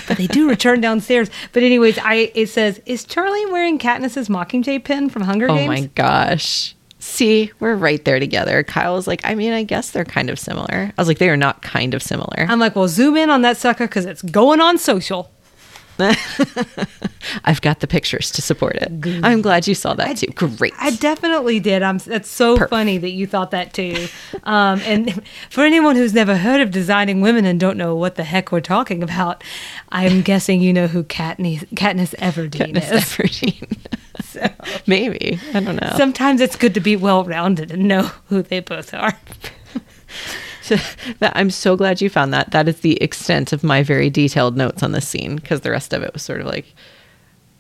but they do return downstairs. But anyways, I it says, Is Charlie wearing Katniss's Mockingjay pin from Hunger Games? Oh my gosh. See, we're right there together. Kyle was like, I mean, I guess they're kind of similar. I was like, they are not kind of similar. I'm like, well, zoom in on that sucker because it's going on social. I've got the pictures to support it. I'm glad you saw that too. Great. I definitely did. I'm. That's so funny that you thought that too. Um, and for anyone who's never heard of designing women and don't know what the heck we're talking about, I'm guessing you know who Katniss, Katniss Everdeen Katniss is. Everdeen. Maybe. I don't know. Sometimes it's good to be well rounded and know who they both are. that I'm so glad you found that. That is the extent of my very detailed notes on this scene because the rest of it was sort of like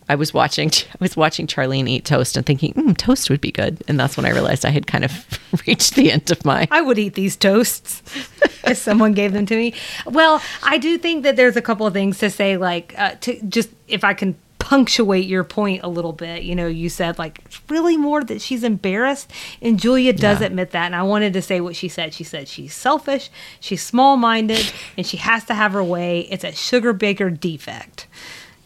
I was watching I was watching Charlene eat toast and thinking, mm, toast would be good. And that's when I realized I had kind of reached the end of my I would eat these toasts if someone gave them to me. Well, I do think that there's a couple of things to say, like uh, to just if I can punctuate your point a little bit. You know, you said like it's really more that she's embarrassed, and Julia does Yeah. admit that. And I wanted to say what she said. She said she's selfish, she's small-minded, and she has to have her way. It's a Sugarbaker defect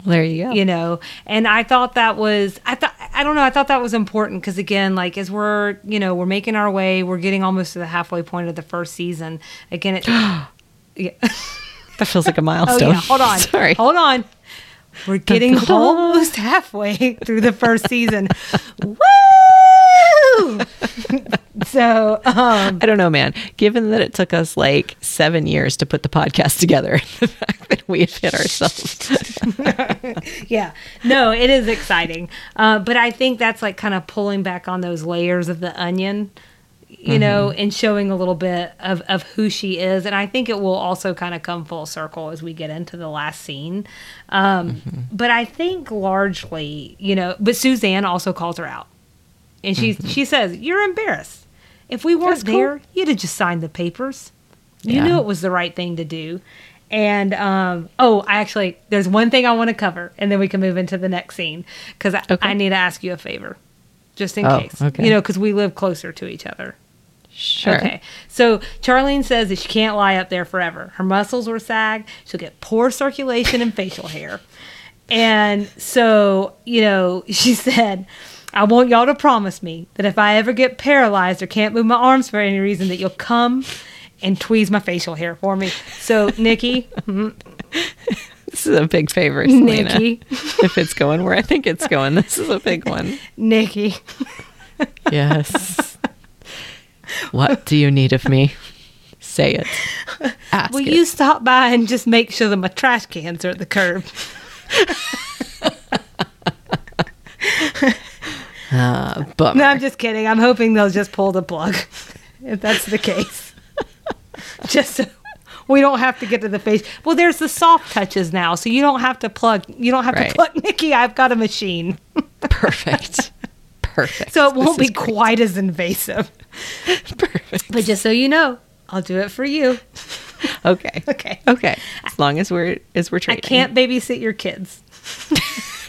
There you go. you know and i thought that was i thought i don't know i thought that was important because again like as we're you know we're making our way we're getting almost to the halfway point of the first season again it yeah. That feels like a oh milestone. yeah hold on Sorry. hold on we're getting almost halfway through the first season. Woo! So um I don't know, man. Given that it took us like seven years to put the podcast together, the fact that we have hit ourselves. yeah. No it is exciting. Uh, but i think that's like kind of pulling back on those layers of the onion you know and showing a little bit of, of who she is and i think it will also kind of come full circle as we get into the last scene um, but i think largely you know but suzanne also calls her out and she she says you're embarrassed if we weren't cool. there you'd have just signed the papers you Yeah. knew it was the right thing to do and um, oh, I actually, there's one thing I want to cover, and then we can move into the next scene because I, Okay. I need to ask you a favor, just in Oh, case. okay. You know, because we live closer to each other. Sure. Okay. So Charlene says that she can't lie up there forever. Her muscles will sag. She'll get poor circulation and facial hair. And so, you know, she said, I want y'all to promise me that if I ever get paralyzed or can't move my arms for any reason, that you'll come and tweeze my facial hair for me. So, Nikki, mm-hmm. This is a big favor, Selena. Nikki, if it's going where I think it's going, this is a big one. Nikki, Yes. What do you need of me? Say it. Ask will it. you stop by and just make sure that my trash cans are at the curb? Uh, bummer. No, I'm just kidding. I'm hoping they'll just pull the plug if that's the case. just so we don't have to get to the face. Well, there's the soft touches now, so you don't have to plug. You don't have Right. to plug Nikki. I've got a machine, Perfect. Perfect. so it won't be great. quite as invasive. perfect. But just so you know, I'll do it for you. Okay. Okay. Okay. As long as we're as we're trading. I can't babysit your kids,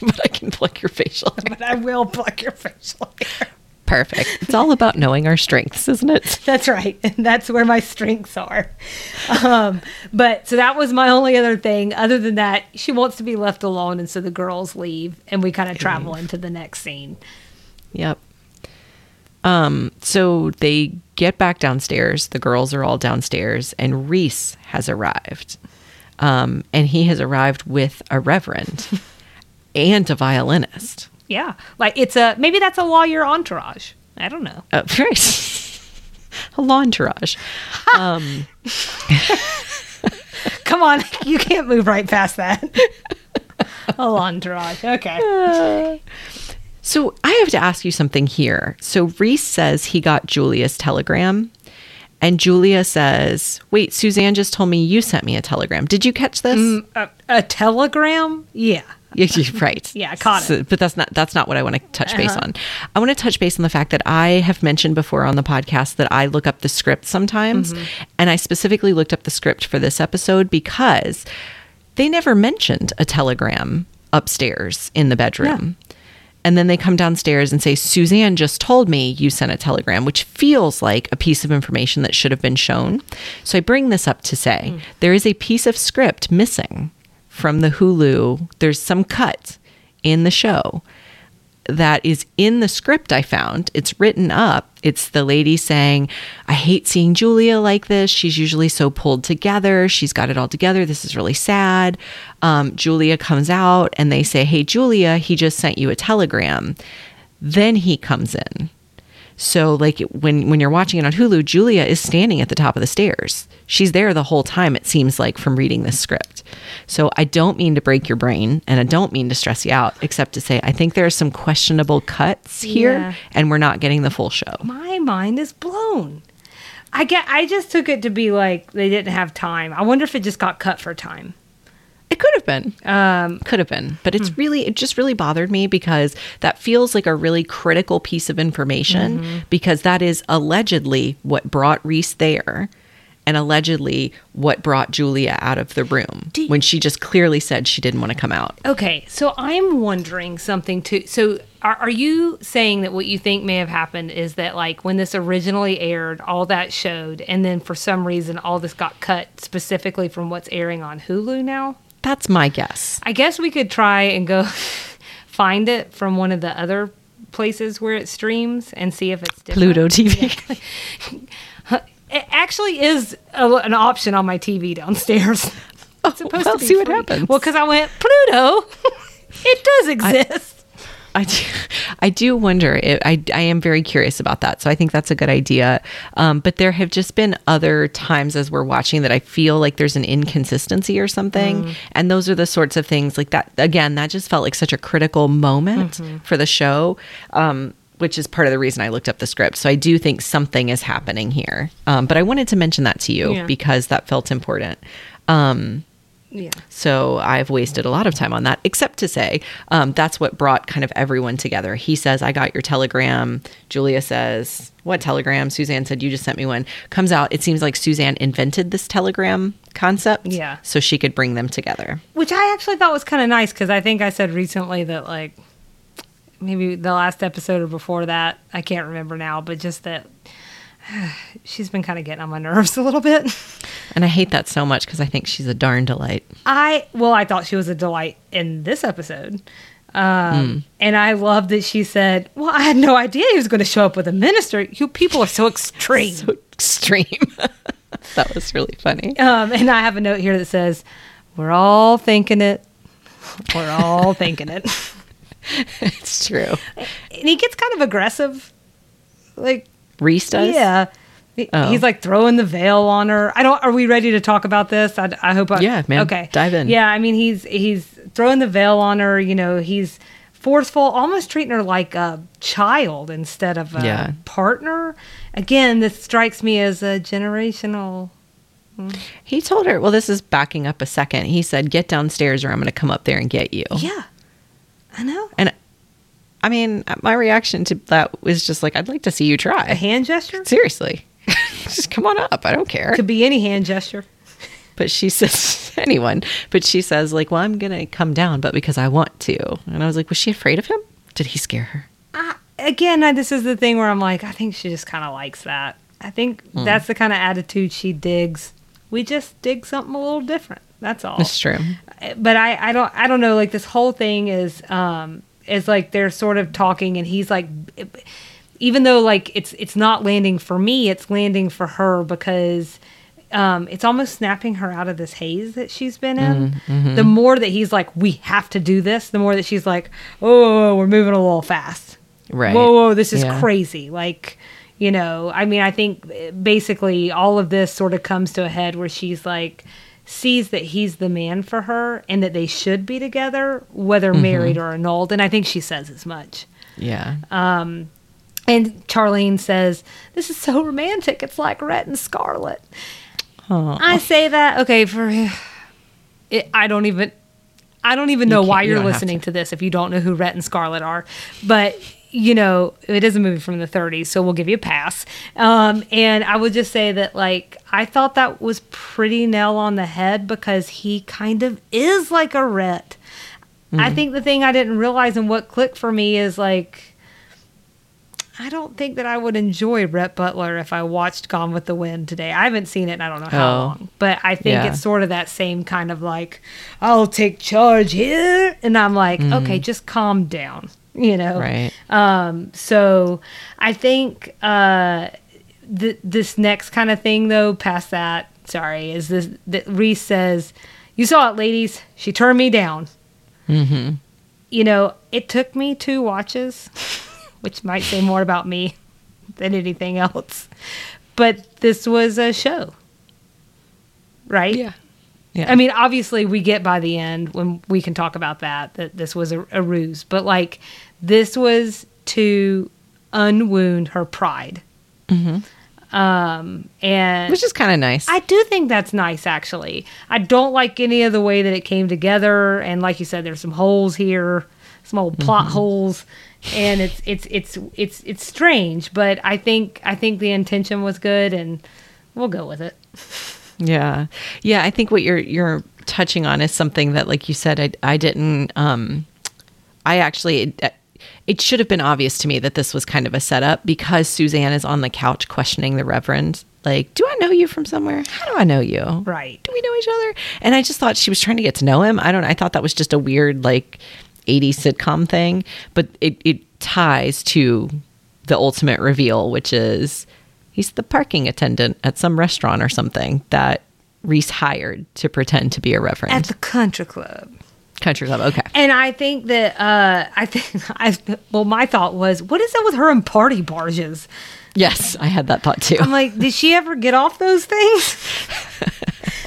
but I can pluck your facial hair. but I will pluck your facial hair. Perfect. It's all about knowing our strengths, isn't it? That's right. And that's where my strengths are. Um, but so that was my only other thing. Other than that, she wants to be left alone. And so the girls leave and we kind of travel into the next scene. Yep. Um, so they get back downstairs. The girls are all downstairs, and Reese has arrived. Um, and he has arrived with a reverend and a violinist. Yeah. Like it's a, maybe that's a lawyer entourage. I don't know. Uh, right. a launtourage. Um, Come on. You can't move right past that. a entourage. Okay. So I have to ask you something here. So Reese says he got Julia's telegram. And Julia says, Wait, Suzanne just told me you sent me a telegram. Did you catch this? A, a telegram? Yeah. Yeah, right. Yeah, I caught it. Uh-huh. So- but that's not that's not what I want to touch base on. I want to touch base on the fact that I have mentioned before on the podcast that I look up the script sometimes, Mm-hmm. and I specifically looked up the script for this episode because they never mentioned a telegram upstairs in the bedroom. And then they come downstairs and say, Suzanne just told me you sent a telegram, which feels like a piece of information that should have been shown. So I bring this up to say mm. there is a piece of script missing from the Hulu. There's some cut in the show that is in the script I found. It's written up. It's the lady saying, I hate seeing Julia like this. She's usually so pulled together. She's got it all together. This is really sad. Um, Julia comes out and they say, Hey, Julia, he just sent you a telegram. Then he comes in. So like when when you're watching it on Hulu, Julia is standing at the top of the stairs. She's there the whole time it seems like from reading this script. So I don't mean to break your brain and I don't mean to stress you out except to say I think there are some questionable cuts here Yeah. and we're not getting the full show. My mind is blown. I get. I just took it to be like they didn't have time. I wonder if it just got cut for time. It could have been. Um, Could have been, but it's really, it just really bothered me because that feels like a really critical piece of information because that is allegedly what brought Reese there and allegedly what brought Julia out of the room you- when she just clearly said she didn't want to come out. Okay, so I'm wondering something too. So, are, are you saying that what you think may have happened is that, like, when this originally aired, all that showed, and then for some reason, all this got cut specifically from what's airing on Hulu now? That's my guess. I guess we could try and go find it from one of the other places where it streams and see if it's different. Pluto TV. It actually is a, an option on my TV downstairs. Oh, it's supposed well, to be see what happens. Well, because I went Pluto. it does exist. I do, I do wonder. If, I I am very curious about that. So I think that's a good idea. Um, but there have just been other times as we're watching that I feel like there's an inconsistency or something, and those are the sorts of things like that. Again, that just felt like such a critical moment for the show. Um, which is part of the reason I looked up the script. So I do think something is happening here. Um, but I wanted to mention that to you Yeah. because that felt important. Um, yeah. so I've wasted a lot of time on that, except to say um, that's what brought kind of everyone together. He says, I got your telegram. Julia says, What telegram? Suzanne said, You just sent me one. Comes out, it seems like Suzanne invented this telegram concept. Yeah. So she could bring them together. Which I actually thought was kind of nice because I think I said recently that, like, maybe the last episode or before that, I can't remember now, but just that she's been kind of getting on my nerves a little bit. And I hate that so much because I think she's a darn delight. I well, I thought she was a delight in this episode. Um, And I love that she said, "Well, I had no idea he was going to show up with a minister. You people are so extreme." So extreme. that was really funny. um, and I have a note here that says, "We're all thinking it. We're all thinking it." it's true. and he gets kind of aggressive, like Reese does? yeah. Oh. He's like throwing the veil on her. I don't. Are we ready to talk about this? I, I hope. I, Yeah, man. Okay, Dive in. Yeah, I mean, he's he's throwing the veil on her. You know, he's forceful, almost treating her like a child instead of a Yeah. partner. Again, this strikes me as a generational. Hmm. He told her, well, this is backing up a second. He said, Get downstairs or I'm going to come up there and get you. Yeah, I know. And I mean, my reaction to that was just like, I'd like to see you try. A hand gesture Seriously. just come on up. I don't care. could be any hand gesture. But she says, anyone. But she says, like, well, I'm going to come down, but because I want to. And I was like, was she afraid of him? Did he scare her? I, again, I, this is the thing where I'm like, I think she just kind of likes that. I think Hmm. that's the kind of attitude she digs. We just dig something a little different. That's all. It's true. but I, I don't I don't know like this whole thing is um is like they're sort of talking and he's like even though like it's it's not landing for me it's landing for her because um it's almost snapping her out of this haze that she's been in mm, mm-hmm. the more that he's like we have to do this the more that she's like oh we're moving a little fast Right. whoa whoa this is Yeah. crazy like you know i mean i think eh, basically all of this sort of comes to a head where she's like sees that he's the man for her and that they should be together whether Mm-hmm. married or annulled and i think she says as much Yeah. and charlene says this is so romantic it's like rhett and Scarlett Aw. i say that okay for it, i don't even I don't even know why you you're don't listening to. to. this if you don't know who Rhett and Scarlett are. But you know, it is a movie from the 30s, so we'll give you a pass. Um, and I would just say that, like, I thought that was pretty nail on the head because he kind of is like a Rhett. I Mm. think the thing I didn't realize and what clicked for me is like, I don't think that I would enjoy Rhett Butler if I watched Gone with the Wind today. I haven't seen it in I don't know how Oh. long, but I think Yeah. it's sort of that same kind of like, I'll take charge here. And I'm like, okay, just calm down, you know? Right. Um, so I think uh, th- this next kind of thing, though, past that, sorry, is this that Reese says, You saw it, ladies. She turned me down. Mm-hmm. You know, it took me two watches, which might say more about me than anything else. But this was a show, right? Yeah. Yeah. I mean, obviously, we get by the end when we can talk about that that this was a, a ruse, but like this was to unwound her pride, um, and Which is kind of nice. I do think that's nice. Actually, I don't like any of the way that it came together, and like you said, there's some holes here, some old plot holes, and it's it's it's it's it's strange, but I think I think the intention was good, and we'll go with it. Yeah. Yeah, I think what you're you're touching on is something that like you said I I didn't um I actually it, it should have been obvious to me that this was kind of a setup because Suzanne is on the couch questioning the reverend like do I know you from somewhere? How do I know you? Right. Do we know each other? And I just thought she was trying to get to know him. I don't I thought that was just a weird like 80s sitcom thing, but it it ties to the ultimate reveal which is he's the parking attendant at some restaurant or something that Reese hired to pretend to be a reverend. At the country club. Country club. Okay. And I think that uh, I think I well, my thought was, what is that with her and party barges? Yes, I had that thought too. I'm like, did she ever get off those things?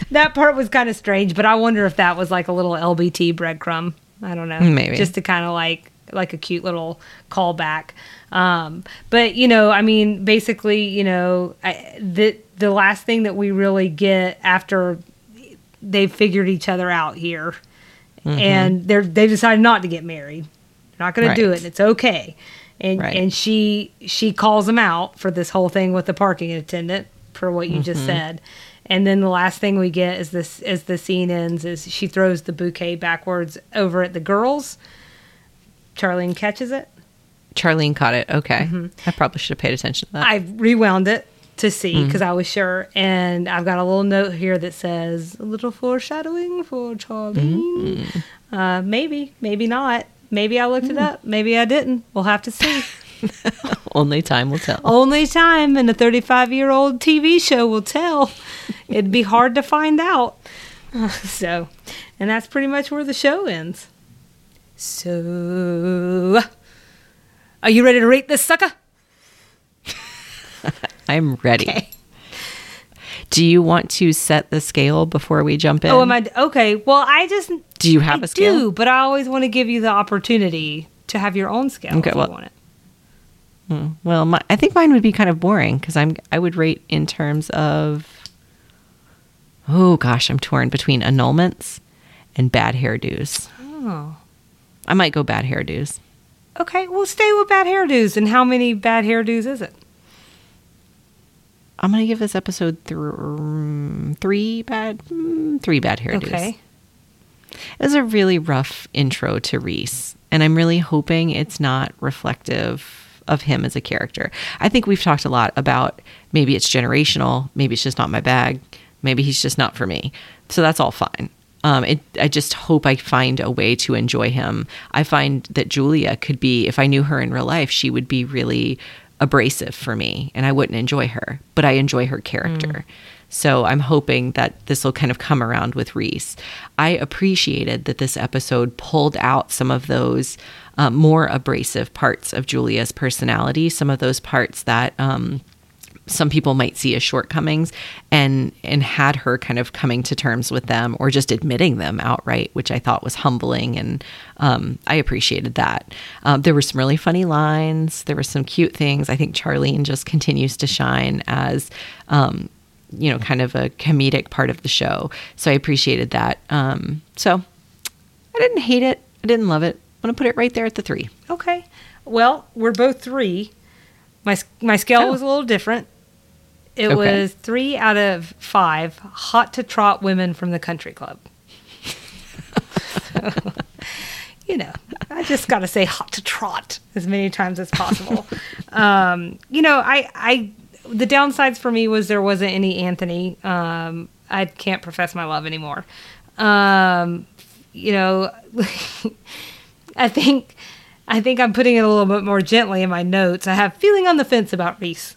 that part was kind of strange, but I wonder if that was like a little LBT breadcrumb. I don't know, Maybe. just to kind of like like a cute little callback. Um, but you know, I mean, basically, you know, I, the the last thing that we really get after they've figured each other out here, and they're they decided not to get married. They're not going Right. to do it. and It's okay. And Right. and she she calls him out for this whole thing with the parking attendant for what you just said. And then the last thing we get is this as the scene ends is she throws the bouquet backwards over at the girls. Charlene catches it. Charlene caught it. Okay. Mm-hmm. I probably should have paid attention to that. I rewound it to see Mm. because I was sure, and I've got a little note here that says a little foreshadowing for Charlene. Mm-hmm. Uh, maybe, maybe not. Maybe I Mm. looked it up. Maybe I didn't. We'll have to see. Only time will tell. Only time in a 35 year old TV show will tell. It'd be hard to find out. So, and that's pretty much where the show ends. So, are you ready to rate this sucker? I'm ready. Okay. Do you want to set the scale before we jump in? Oh, am I okay? Well, I just Do you have I a scale? do, but I always want to give you the opportunity to have your own scale. Okay, if well- you want it. Hmm, well, my, I think mine would be kind of boring because I'm I would rate in terms of oh gosh, I'm torn between annulments and bad hairdos. Oh, I might go bad hairdos. okay. Well, stay with bad hairdos. And how many bad hairdos is it? I'm gonna give this episode th- three bad three bad hairdos. Okay. It was a really rough intro to Reese, and I'm really hoping it's not reflective of him as a character. I think we've talked a lot about maybe it's generational, maybe it's just not my bag, maybe he's just not for me. So that's all fine. Um, it, I just hope I find a way to enjoy him. I find that Julia could be, if I knew her in real life, she would be really abrasive for me and I wouldn't enjoy her, but I enjoy her character. Mm. So I'm hoping that this will kind of come around with Reese. I appreciated that this episode pulled out some of those um, more abrasive parts of Julia's personality, some of those parts that um, some people might see as shortcomings and and had her kind of coming to terms with them or just admitting them outright which i thought was humbling and um, i appreciated that. Um, there were some really funny lines. There were some cute things. I think charlene just continues to shine as um, you know kind of a comedic part of the show. So i appreciated that. Um, so i didn't hate it. I didn't love it. I'm gonna put it right there at the three. Okay. Well we're both three. My my scale oh. was a little different it okay. was three out of five hot to trot women from the country club. so, you know, I just got to say hot to trot as many times as possible. um, you know, I, I, the downsides for me was there wasn't any Anthony. Um, I can't profess my love anymore. Um, you know, I think, I think I'm putting it a little bit more gently in my notes. I have feeling on the fence about Reese.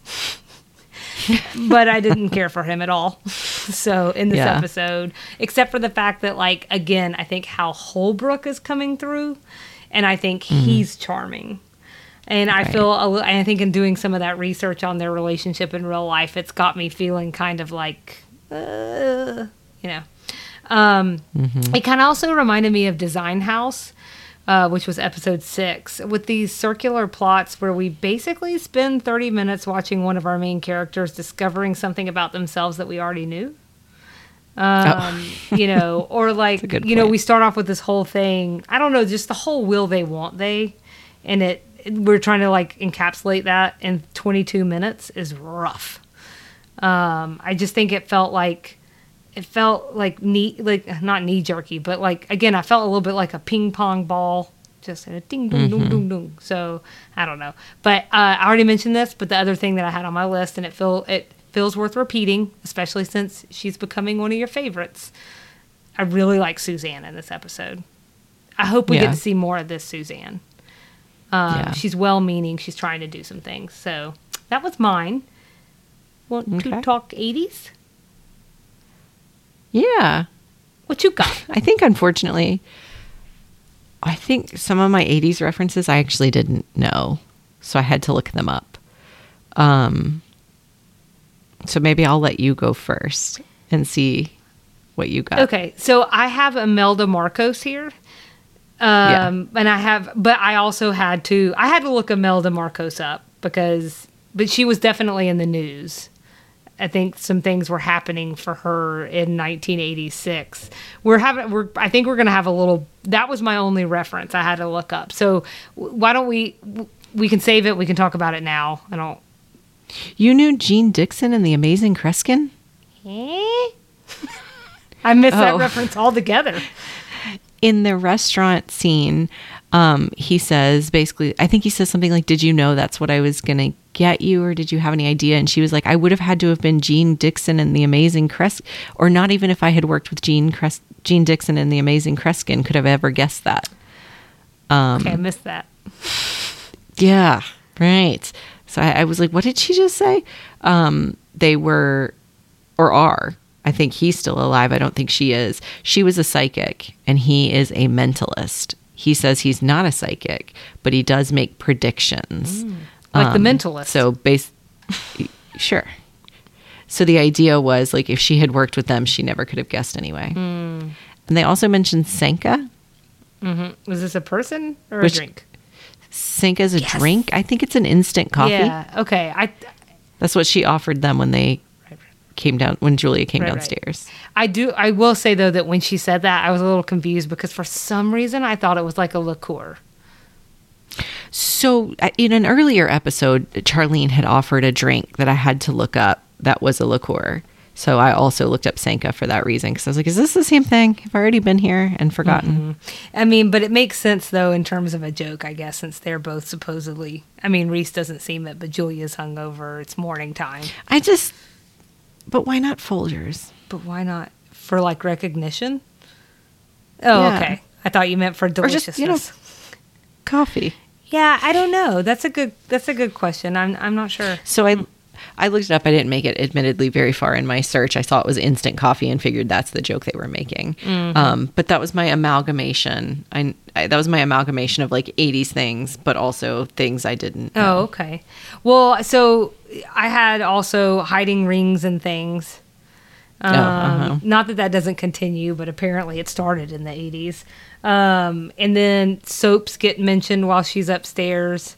but I didn't care for him at all. So in this yeah. episode, except for the fact that, like, again, I think Hal Holbrook is coming through, and I think mm. he's charming. And right. I feel, I think, in doing some of that research on their relationship in real life, it's got me feeling kind of like, uh, you know. Um, mm-hmm. It kind of also reminded me of Design House uh, which was episode six, with these circular plots where we basically spend 30 minutes watching one of our main characters discovering something about themselves that we already knew. Um, oh. you know, or like, you point. know, we start off with this whole thing. I don't know, just the whole will they, won't they? And it, we're trying to like encapsulate that in 22 minutes is rough. Um, I just think it felt like it felt like knee like not knee jerky, but like again, I felt a little bit like a ping pong ball, just a ding dong mm-hmm. dong dong dong. So I don't know, but uh, I already mentioned this. But the other thing that I had on my list, and it feel it feels worth repeating, especially since she's becoming one of your favorites. I really like Suzanne in this episode. I hope we yeah. get to see more of this Suzanne. Um, yeah. She's well meaning. She's trying to do some things. So that was mine. Want okay. to talk 80s? Yeah. What you got? I think, unfortunately, I think some of my 80s references I actually didn't know. So I had to look them up. Um, so maybe I'll let you go first and see what you got. Okay. So I have Imelda Marcos here. Um, yeah. and I have, but I also had to, I had to look Imelda Marcos up because, but she was definitely in the news. I think some things were happening for her in 1986. We're having we're I think we're going to have a little that was my only reference I had to look up. So why don't we we can save it, we can talk about it now. I don't You knew Jeane Dixon and the Amazing Kreskin? Eh? I missed oh. that reference altogether. In the restaurant scene, um, he says basically, I think he says something like, Did you know that's what I was going to get you, or did you have any idea? And she was like, I would have had to have been Jeane Dixon and the Amazing Crest, or not even if I had worked with Jeane, Crest- Jeane Dixon and the Amazing Kreskin could have ever guessed that. Um, okay, I missed that. Yeah, right. So I, I was like, What did she just say? Um, they were, or are, I think he's still alive. I don't think she is. She was a psychic and he is a mentalist. He says he's not a psychic, but he does make predictions. Mm, like um, the mentalist. So base sure. So the idea was like if she had worked with them, she never could have guessed anyway. Mm. And they also mentioned Sanka. Mm-hmm. Was this a person or Which, a drink? Sanka is a yes. drink. I think it's an instant coffee. Yeah. Okay. I. That's what she offered them when they came down when Julia came right, downstairs. Right. I do. I will say though that when she said that, I was a little confused because for some reason I thought it was like a liqueur. So uh, in an earlier episode, Charlene had offered a drink that I had to look up that was a liqueur. So I also looked up Sanka for that reason because I was like, is this the same thing? I've I already been here and forgotten? I mean, but it makes sense though in terms of a joke, I guess, since they're both supposedly. I mean, Reese doesn't seem it, but Julia's hungover. It's morning time. I just, but why not Folgers? But why not for like recognition? Oh, Yeah. okay. I thought you meant for Or deliciousness. just, you know, coffee. yeah, I don't know. That's a good. That's a good question. I'm. I'm not sure. So I, I looked it up. I didn't make it admittedly very far in my search. I saw it was instant coffee and figured that's the joke they were making. Um, but that was my amalgamation. I, I that was my amalgamation of like '80s things, but also things I didn't. Oh, okay. Well, so I had also hiding rings and things. Um, uh-huh. Not that that doesn't continue, but apparently it started in the 80s. Um, and then soaps get mentioned while she's upstairs.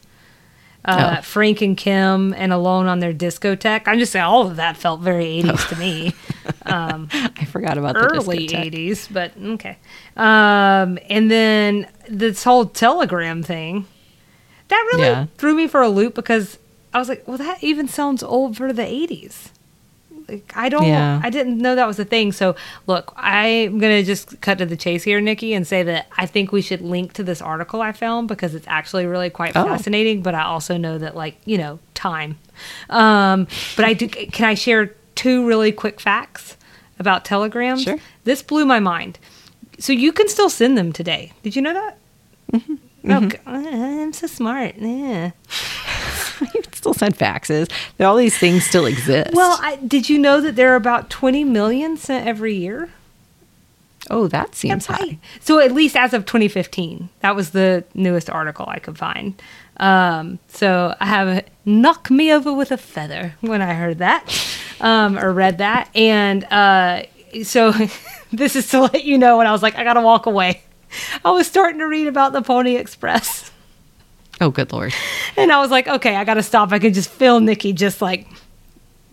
Uh, Oh. Frank and Kim and Alone on their discotheque. I'm just saying, all of that felt very 80s to me. Um, I forgot about the early discotheque. 80s, but okay. Um, and then this whole telegram thing that really Yeah. threw me for a loop because I was like, well, that even sounds old for the 80s. I don't, Yeah. I didn't know that was a thing. So, look, I'm going to just cut to the chase here, Nikki, and say that I think we should link to this article I found because it's actually really quite Oh. fascinating. But I also know that, like, you know, time. Um, but I do, can I share two really quick facts about telegrams? Sure. This blew my mind. So, you can still send them today. Did you know that? Okay. I'm so smart. Yeah. you still send faxes. That all these things still exist. Well, I, did you know that there are about 20 million sent every year? oh, that seems That's high. So at least as of 2015, that was the newest article I could find. Um, so I have a knock me over with a feather when I heard that um, or read that, and uh, so this is to let you know when I was like, I gotta walk away. I was starting to read about the Pony Express. Oh, good lord. And I was like, okay, I got to stop. I could just feel Nikki just like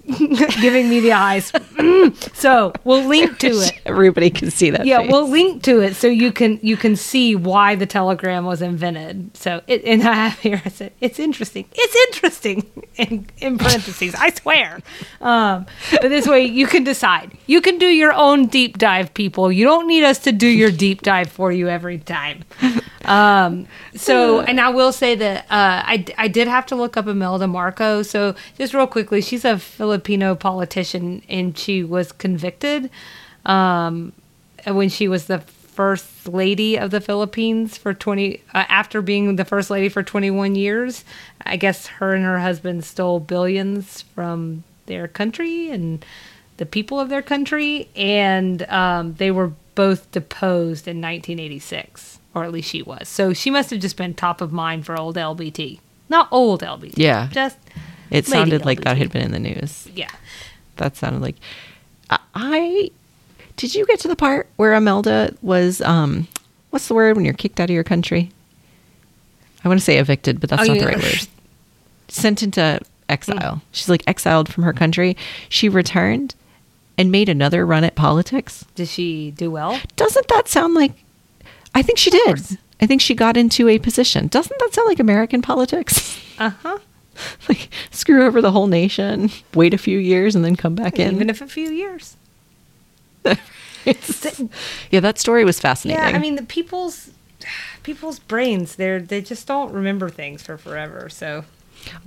giving me the eyes. so we'll link to it. Everybody can see that. Yeah, face. we'll link to it so you can you can see why the telegram was invented. So it, and I have here I said it's interesting. It's interesting in, in parentheses. I swear. Um, but this way you can decide. You can do your own deep dive, people. You don't need us to do your deep dive for you every time. Um, so, and I will say that uh, I, I did have to look up Imelda Marco. So, just real quickly, she's a Filipino politician and she was convicted um, when she was the first lady of the Philippines for 20, uh, after being the first lady for 21 years. I guess her and her husband stole billions from their country and the people of their country. And um, they were both deposed in 1986, or at least she was. So she must have just been top of mind for old LBT. Not old LBT. Yeah. Just, It Lady sounded like that had been in the news. yeah. That sounded like I- did you get to the part where Imelda was um what's the word when you're kicked out of your country? I want to say evicted, but that's Oh, not yeah. the right word. Sent into exile. She's like exiled from her country. She returned and made another run at politics. Did she do well? Doesn't that sound like I think she did. I think she got into a position. Doesn't that sound like American politics? Uh huh. like screw over the whole nation, wait a few years and then come back in. Even if a few years. It's- yeah, that story was fascinating. Yeah, I mean the people's people's brains they're they just don't remember things for forever. So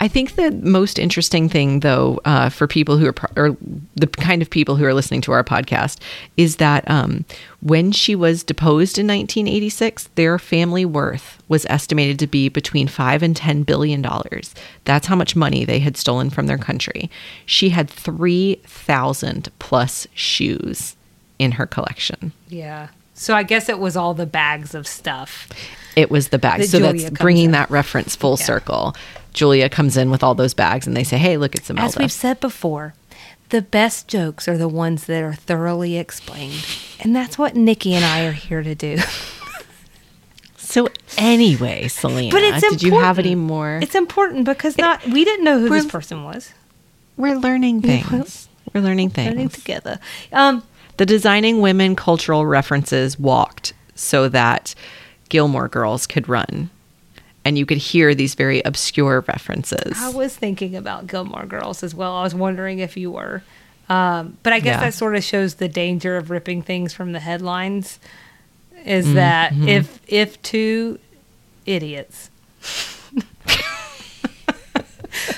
I think the most interesting thing, though, uh, for people who are pro- or the kind of people who are listening to our podcast, is that um, when she was deposed in 1986, their family worth was estimated to be between five and ten billion dollars. That's how much money they had stolen from their country. She had three thousand plus shoes in her collection. yeah. So I guess it was all the bags of stuff. It was the bags. That so Julia that's bringing in. that reference full Yeah. circle. Julia comes in with all those bags, and they say, "Hey, look, it's Imelda." As we've said before, the best jokes are the ones that are thoroughly explained. And that's what Nikki and I are here to do. So anyway, Selena, But it's did you have important. any more? It's important because not we didn't know who We're- this person was. We're learning things. We're learning things. Learning together. Um The designing women cultural references walked so that Gilmore Girls could run, and you could hear these very obscure references. I was thinking about Gilmore Girls as well. I was wondering if you were. Um, but I guess Yeah. that sort of shows the danger of ripping things from the headlines. Is that if if two idiots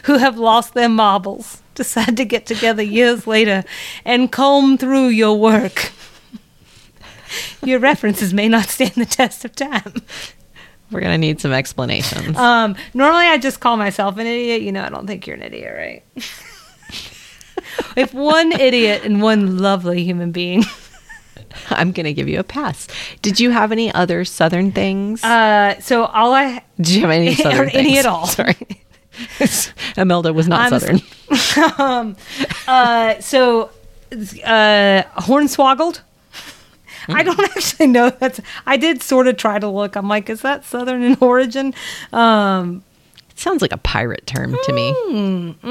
who have lost their marbles decide to get together years later and comb through your work, your references may not stand the test of time. We're gonna need some explanations. Um, normally, I just call myself an idiot. You know, I don't think you're an idiot, right? if one idiot and one lovely human being. I'm gonna give you a pass. Did you have any other Southern things? Uh, so all I Did you have any Southern or any things? at all. Sorry, Imelda was not I'm Southern. uh, so uh, hornswoggled. I don't actually know that's. I did sort of try to look. I'm like, is that Southern in origin? Um, It sounds like a pirate term to me. Mm-hmm.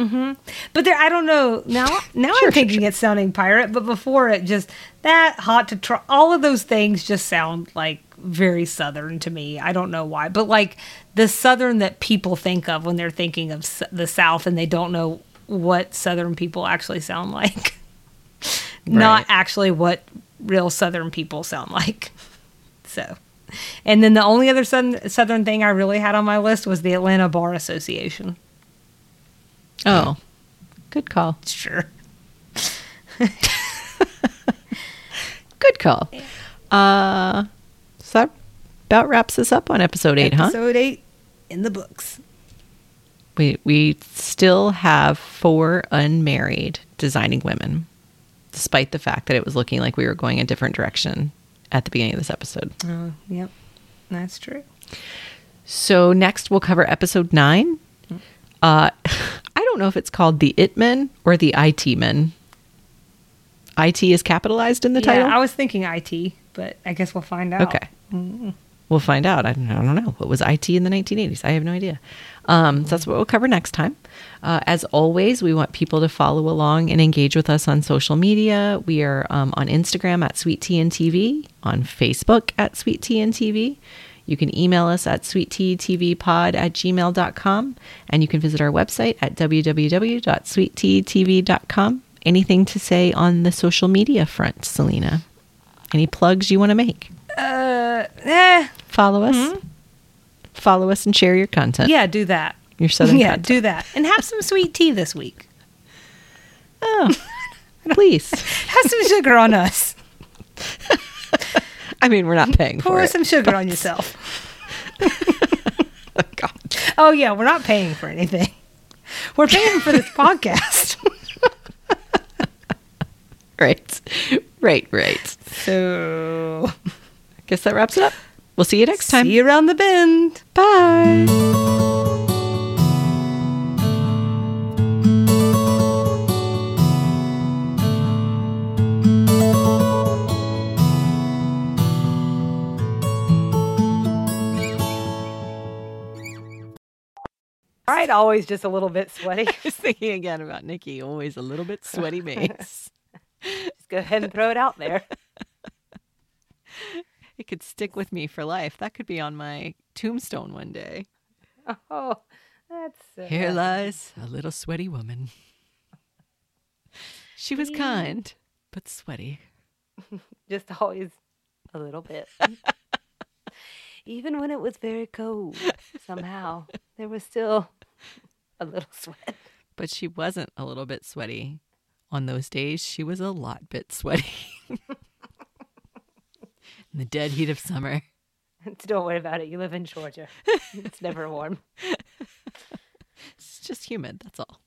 mm-hmm. But there, I don't know. Now, now Sure, I'm thinking it's sounding pirate, but before it just that hot to try. All of those things just sound like very southern to me. I don't know why, but like the southern that people think of when they're thinking of the South, and they don't know what southern people actually sound like. Not actually what real southern people sound like. So. And then the only other southern, southern thing I really had on my list was the Atlanta Bar Association. Oh, good call. Sure. Good call. Uh, so that about wraps us up on episode eight, huh? Episode eight in the books. We we still have four unmarried designing women, despite the fact that it was looking like we were going a different direction at the beginning of this episode. Oh, yep. That's true. So next we'll cover episode nine. Uh, I don't know if it's called the It Men or the IT Men. IT is capitalized in the yeah, title. I was thinking IT, but I guess we'll find out. Okay. We'll find out. I don't, I don't know. What was IT in the 1980s? I have no idea. Um, so that's what we'll cover next time. Uh, as always, we want people to follow along and engage with us on social media. We are um, on Instagram at Sweet Tea and TV, on Facebook at Sweet Tea and TV. You can email us at sweetteatvpod at gmail.com, and you can visit our website at www.sweetteatv.com. Anything to say on the social media front, Selena? Any plugs you want to make? Uh, eh. follow us follow us and share your content Yeah, do that. your southern yeah, content do that. And have some sweet tea this week. oh please Have some sugar on us. i mean we're not paying for it. Pour some sugar on yourself. God. Oh, yeah, we're not paying for anything. We're paying for this podcast. right right right So, guess that wraps it up we'll see you next time see you around the bend. bye All right, always just a little bit sweaty. I was thinking again about Nikki, always a little bit sweaty mace. Just go ahead and throw it out there. it could stick with me for life. That could be on my tombstone one day. Oh, that's uh, Here lies a little sweaty woman. She was kind, but sweaty. just always a little bit. Even when it was very cold, somehow there was still a little sweat. But she wasn't a little bit sweaty. On those days, she was a lot bit sweaty. In the dead heat of summer. Don't worry about it. You live in Georgia. It's never warm. It's just humid, that's all.